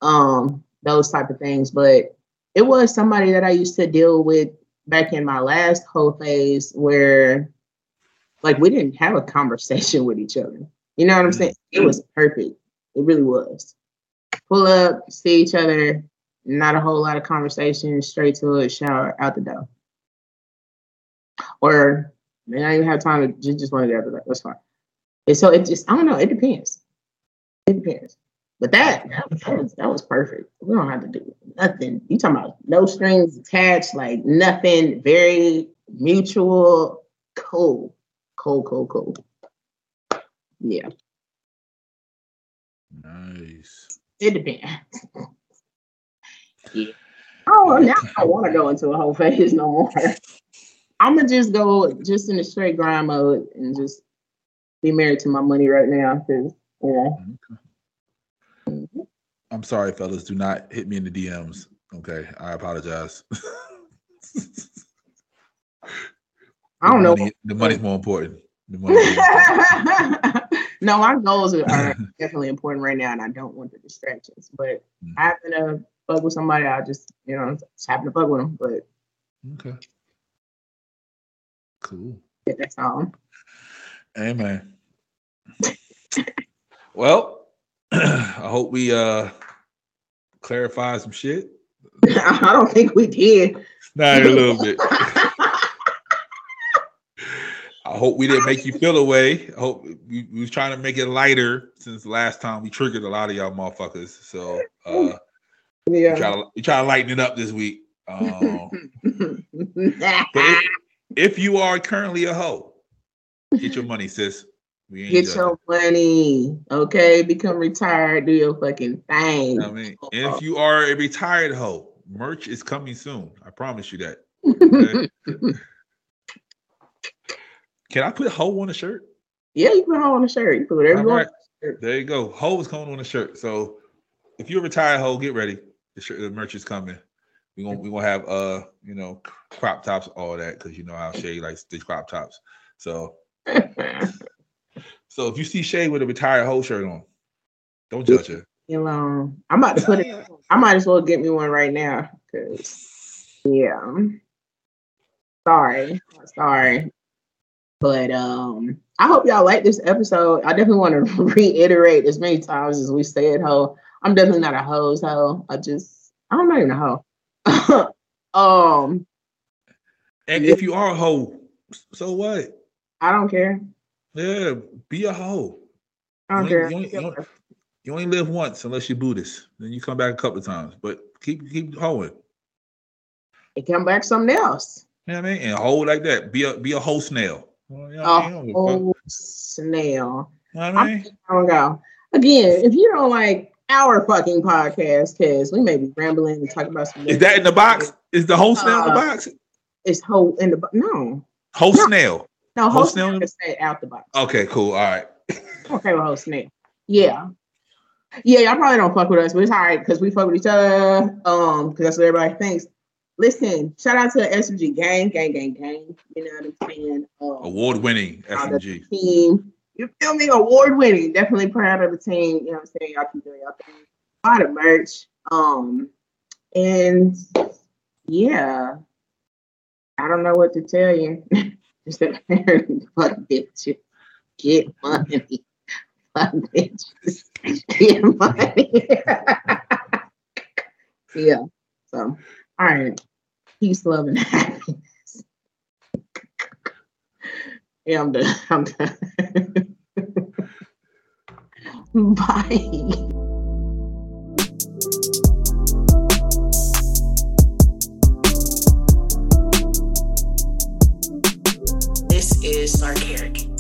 [SPEAKER 1] um, those type of things. But it was somebody that I used to deal with back in my last whole phase where like we didn't have a conversation with each other. You know what I'm mm-hmm. saying? It was perfect. It really was. Pull up, see each other, not a whole lot of conversation, straight to it, shower, out the door. Or man, I even have time to just, just want to get out the door. That's fine. And so it just, I don't know, it depends. It depends. But that, that was, that was perfect. We don't have to do nothing. You talking about no strings attached, like nothing, very mutual, cool. Cool, cool, cool. Yeah.
[SPEAKER 2] Nice.
[SPEAKER 1] It depends. yeah. Oh, now I don't want to go into a whole phase no more. I'm gonna just go just in a straight grind mode and just be married to my money right now because yeah.
[SPEAKER 2] Okay. I'm sorry, fellas. Do not hit me in the DMs. Okay, I apologize.
[SPEAKER 1] I don't
[SPEAKER 2] the
[SPEAKER 1] know.
[SPEAKER 2] The money's more important. The money more important.
[SPEAKER 1] no, my goals are, are definitely important right now, and I don't want the distractions. But
[SPEAKER 2] Mhm.
[SPEAKER 1] I happen to fuck with somebody, I just you know just happen to fuck with them. But
[SPEAKER 2] okay. Cool.
[SPEAKER 1] yeah, that's all.
[SPEAKER 2] Amen. well, I hope we uh clarify some shit.
[SPEAKER 1] I don't think we did.
[SPEAKER 2] Not a little bit. I hope we didn't make you feel away. I hope we, we was trying to make it lighter since the last time we triggered a lot of y'all motherfuckers. So uh we
[SPEAKER 1] yeah.
[SPEAKER 2] try to we try to lighten it up this week. Um, if, if you are currently a hoe, get your money, sis.
[SPEAKER 1] Get your money, okay? Become retired, do your fucking thing.
[SPEAKER 2] I mean, and if you are a retired hoe, merch is coming soon. I promise you that. Okay? Can I put a hoe on a shirt?
[SPEAKER 1] yeah, you put hoe on a shirt. You put whatever you want.
[SPEAKER 2] right. There you go. Hoe is coming on a shirt. So if you're a retired hoe, get ready. The, shirt, the merch is coming. We gonna we gonna have uh you know crop tops, all that because you know how Shay likes the crop tops. So so if you see Shay with a retired hoe shirt on, don't judge her.
[SPEAKER 1] Know, I'm about to put it. I might as well get me one right now. Cause yeah, sorry, sorry, but um, I hope y'all like this episode. I definitely want to reiterate as many times as we said, "Ho." I'm definitely not a hoes hoe. I just, I'm not even a hoe. um,
[SPEAKER 2] And if you are a hoe, so what?
[SPEAKER 1] I don't care.
[SPEAKER 2] Yeah, be a hoe. You
[SPEAKER 1] care.
[SPEAKER 2] you you You only live once unless you're Buddhist. Then you come back a couple of times. But keep keep hoeing.
[SPEAKER 1] It come back something else.
[SPEAKER 2] You know what I mean? And hold like that. Be a be a hoe snail. Well, you know what mean? I don't give a
[SPEAKER 1] whole snail.
[SPEAKER 2] You know what I mean?
[SPEAKER 1] Go. Again, if you don't like our fucking podcast, because we may be rambling and talking about some.
[SPEAKER 2] Is that in the box? Is the whole snail in the
[SPEAKER 1] Uh,
[SPEAKER 2] box?
[SPEAKER 1] It's whole in the bo- no,
[SPEAKER 2] Whole
[SPEAKER 1] no.
[SPEAKER 2] snail.
[SPEAKER 1] No
[SPEAKER 2] snail?
[SPEAKER 1] snail. Just say out the box.
[SPEAKER 2] Okay, cool. All right.
[SPEAKER 1] Okay with whole snail. Yeah, yeah. Y'all probably don't fuck with us, but it's all right because we fuck with each other. Um, because that's what everybody thinks. Listen, shout out to the SMG gang, gang, gang, gang. You know what I'm saying? Um,
[SPEAKER 2] Award winning SMG.
[SPEAKER 1] team. You feel me? Award winning. Definitely proud of the team. You know what I'm saying? Y'all keep doing y'all thing. A lot of merch. Um, and yeah, I don't know what to tell you. Just that fuck bitches, get money. Fuck bitches, get money. yeah. So, all right. Peace, love, and happiness. Yeah, I'm done. I'm done. Bye.
[SPEAKER 3] Is Sark Eric.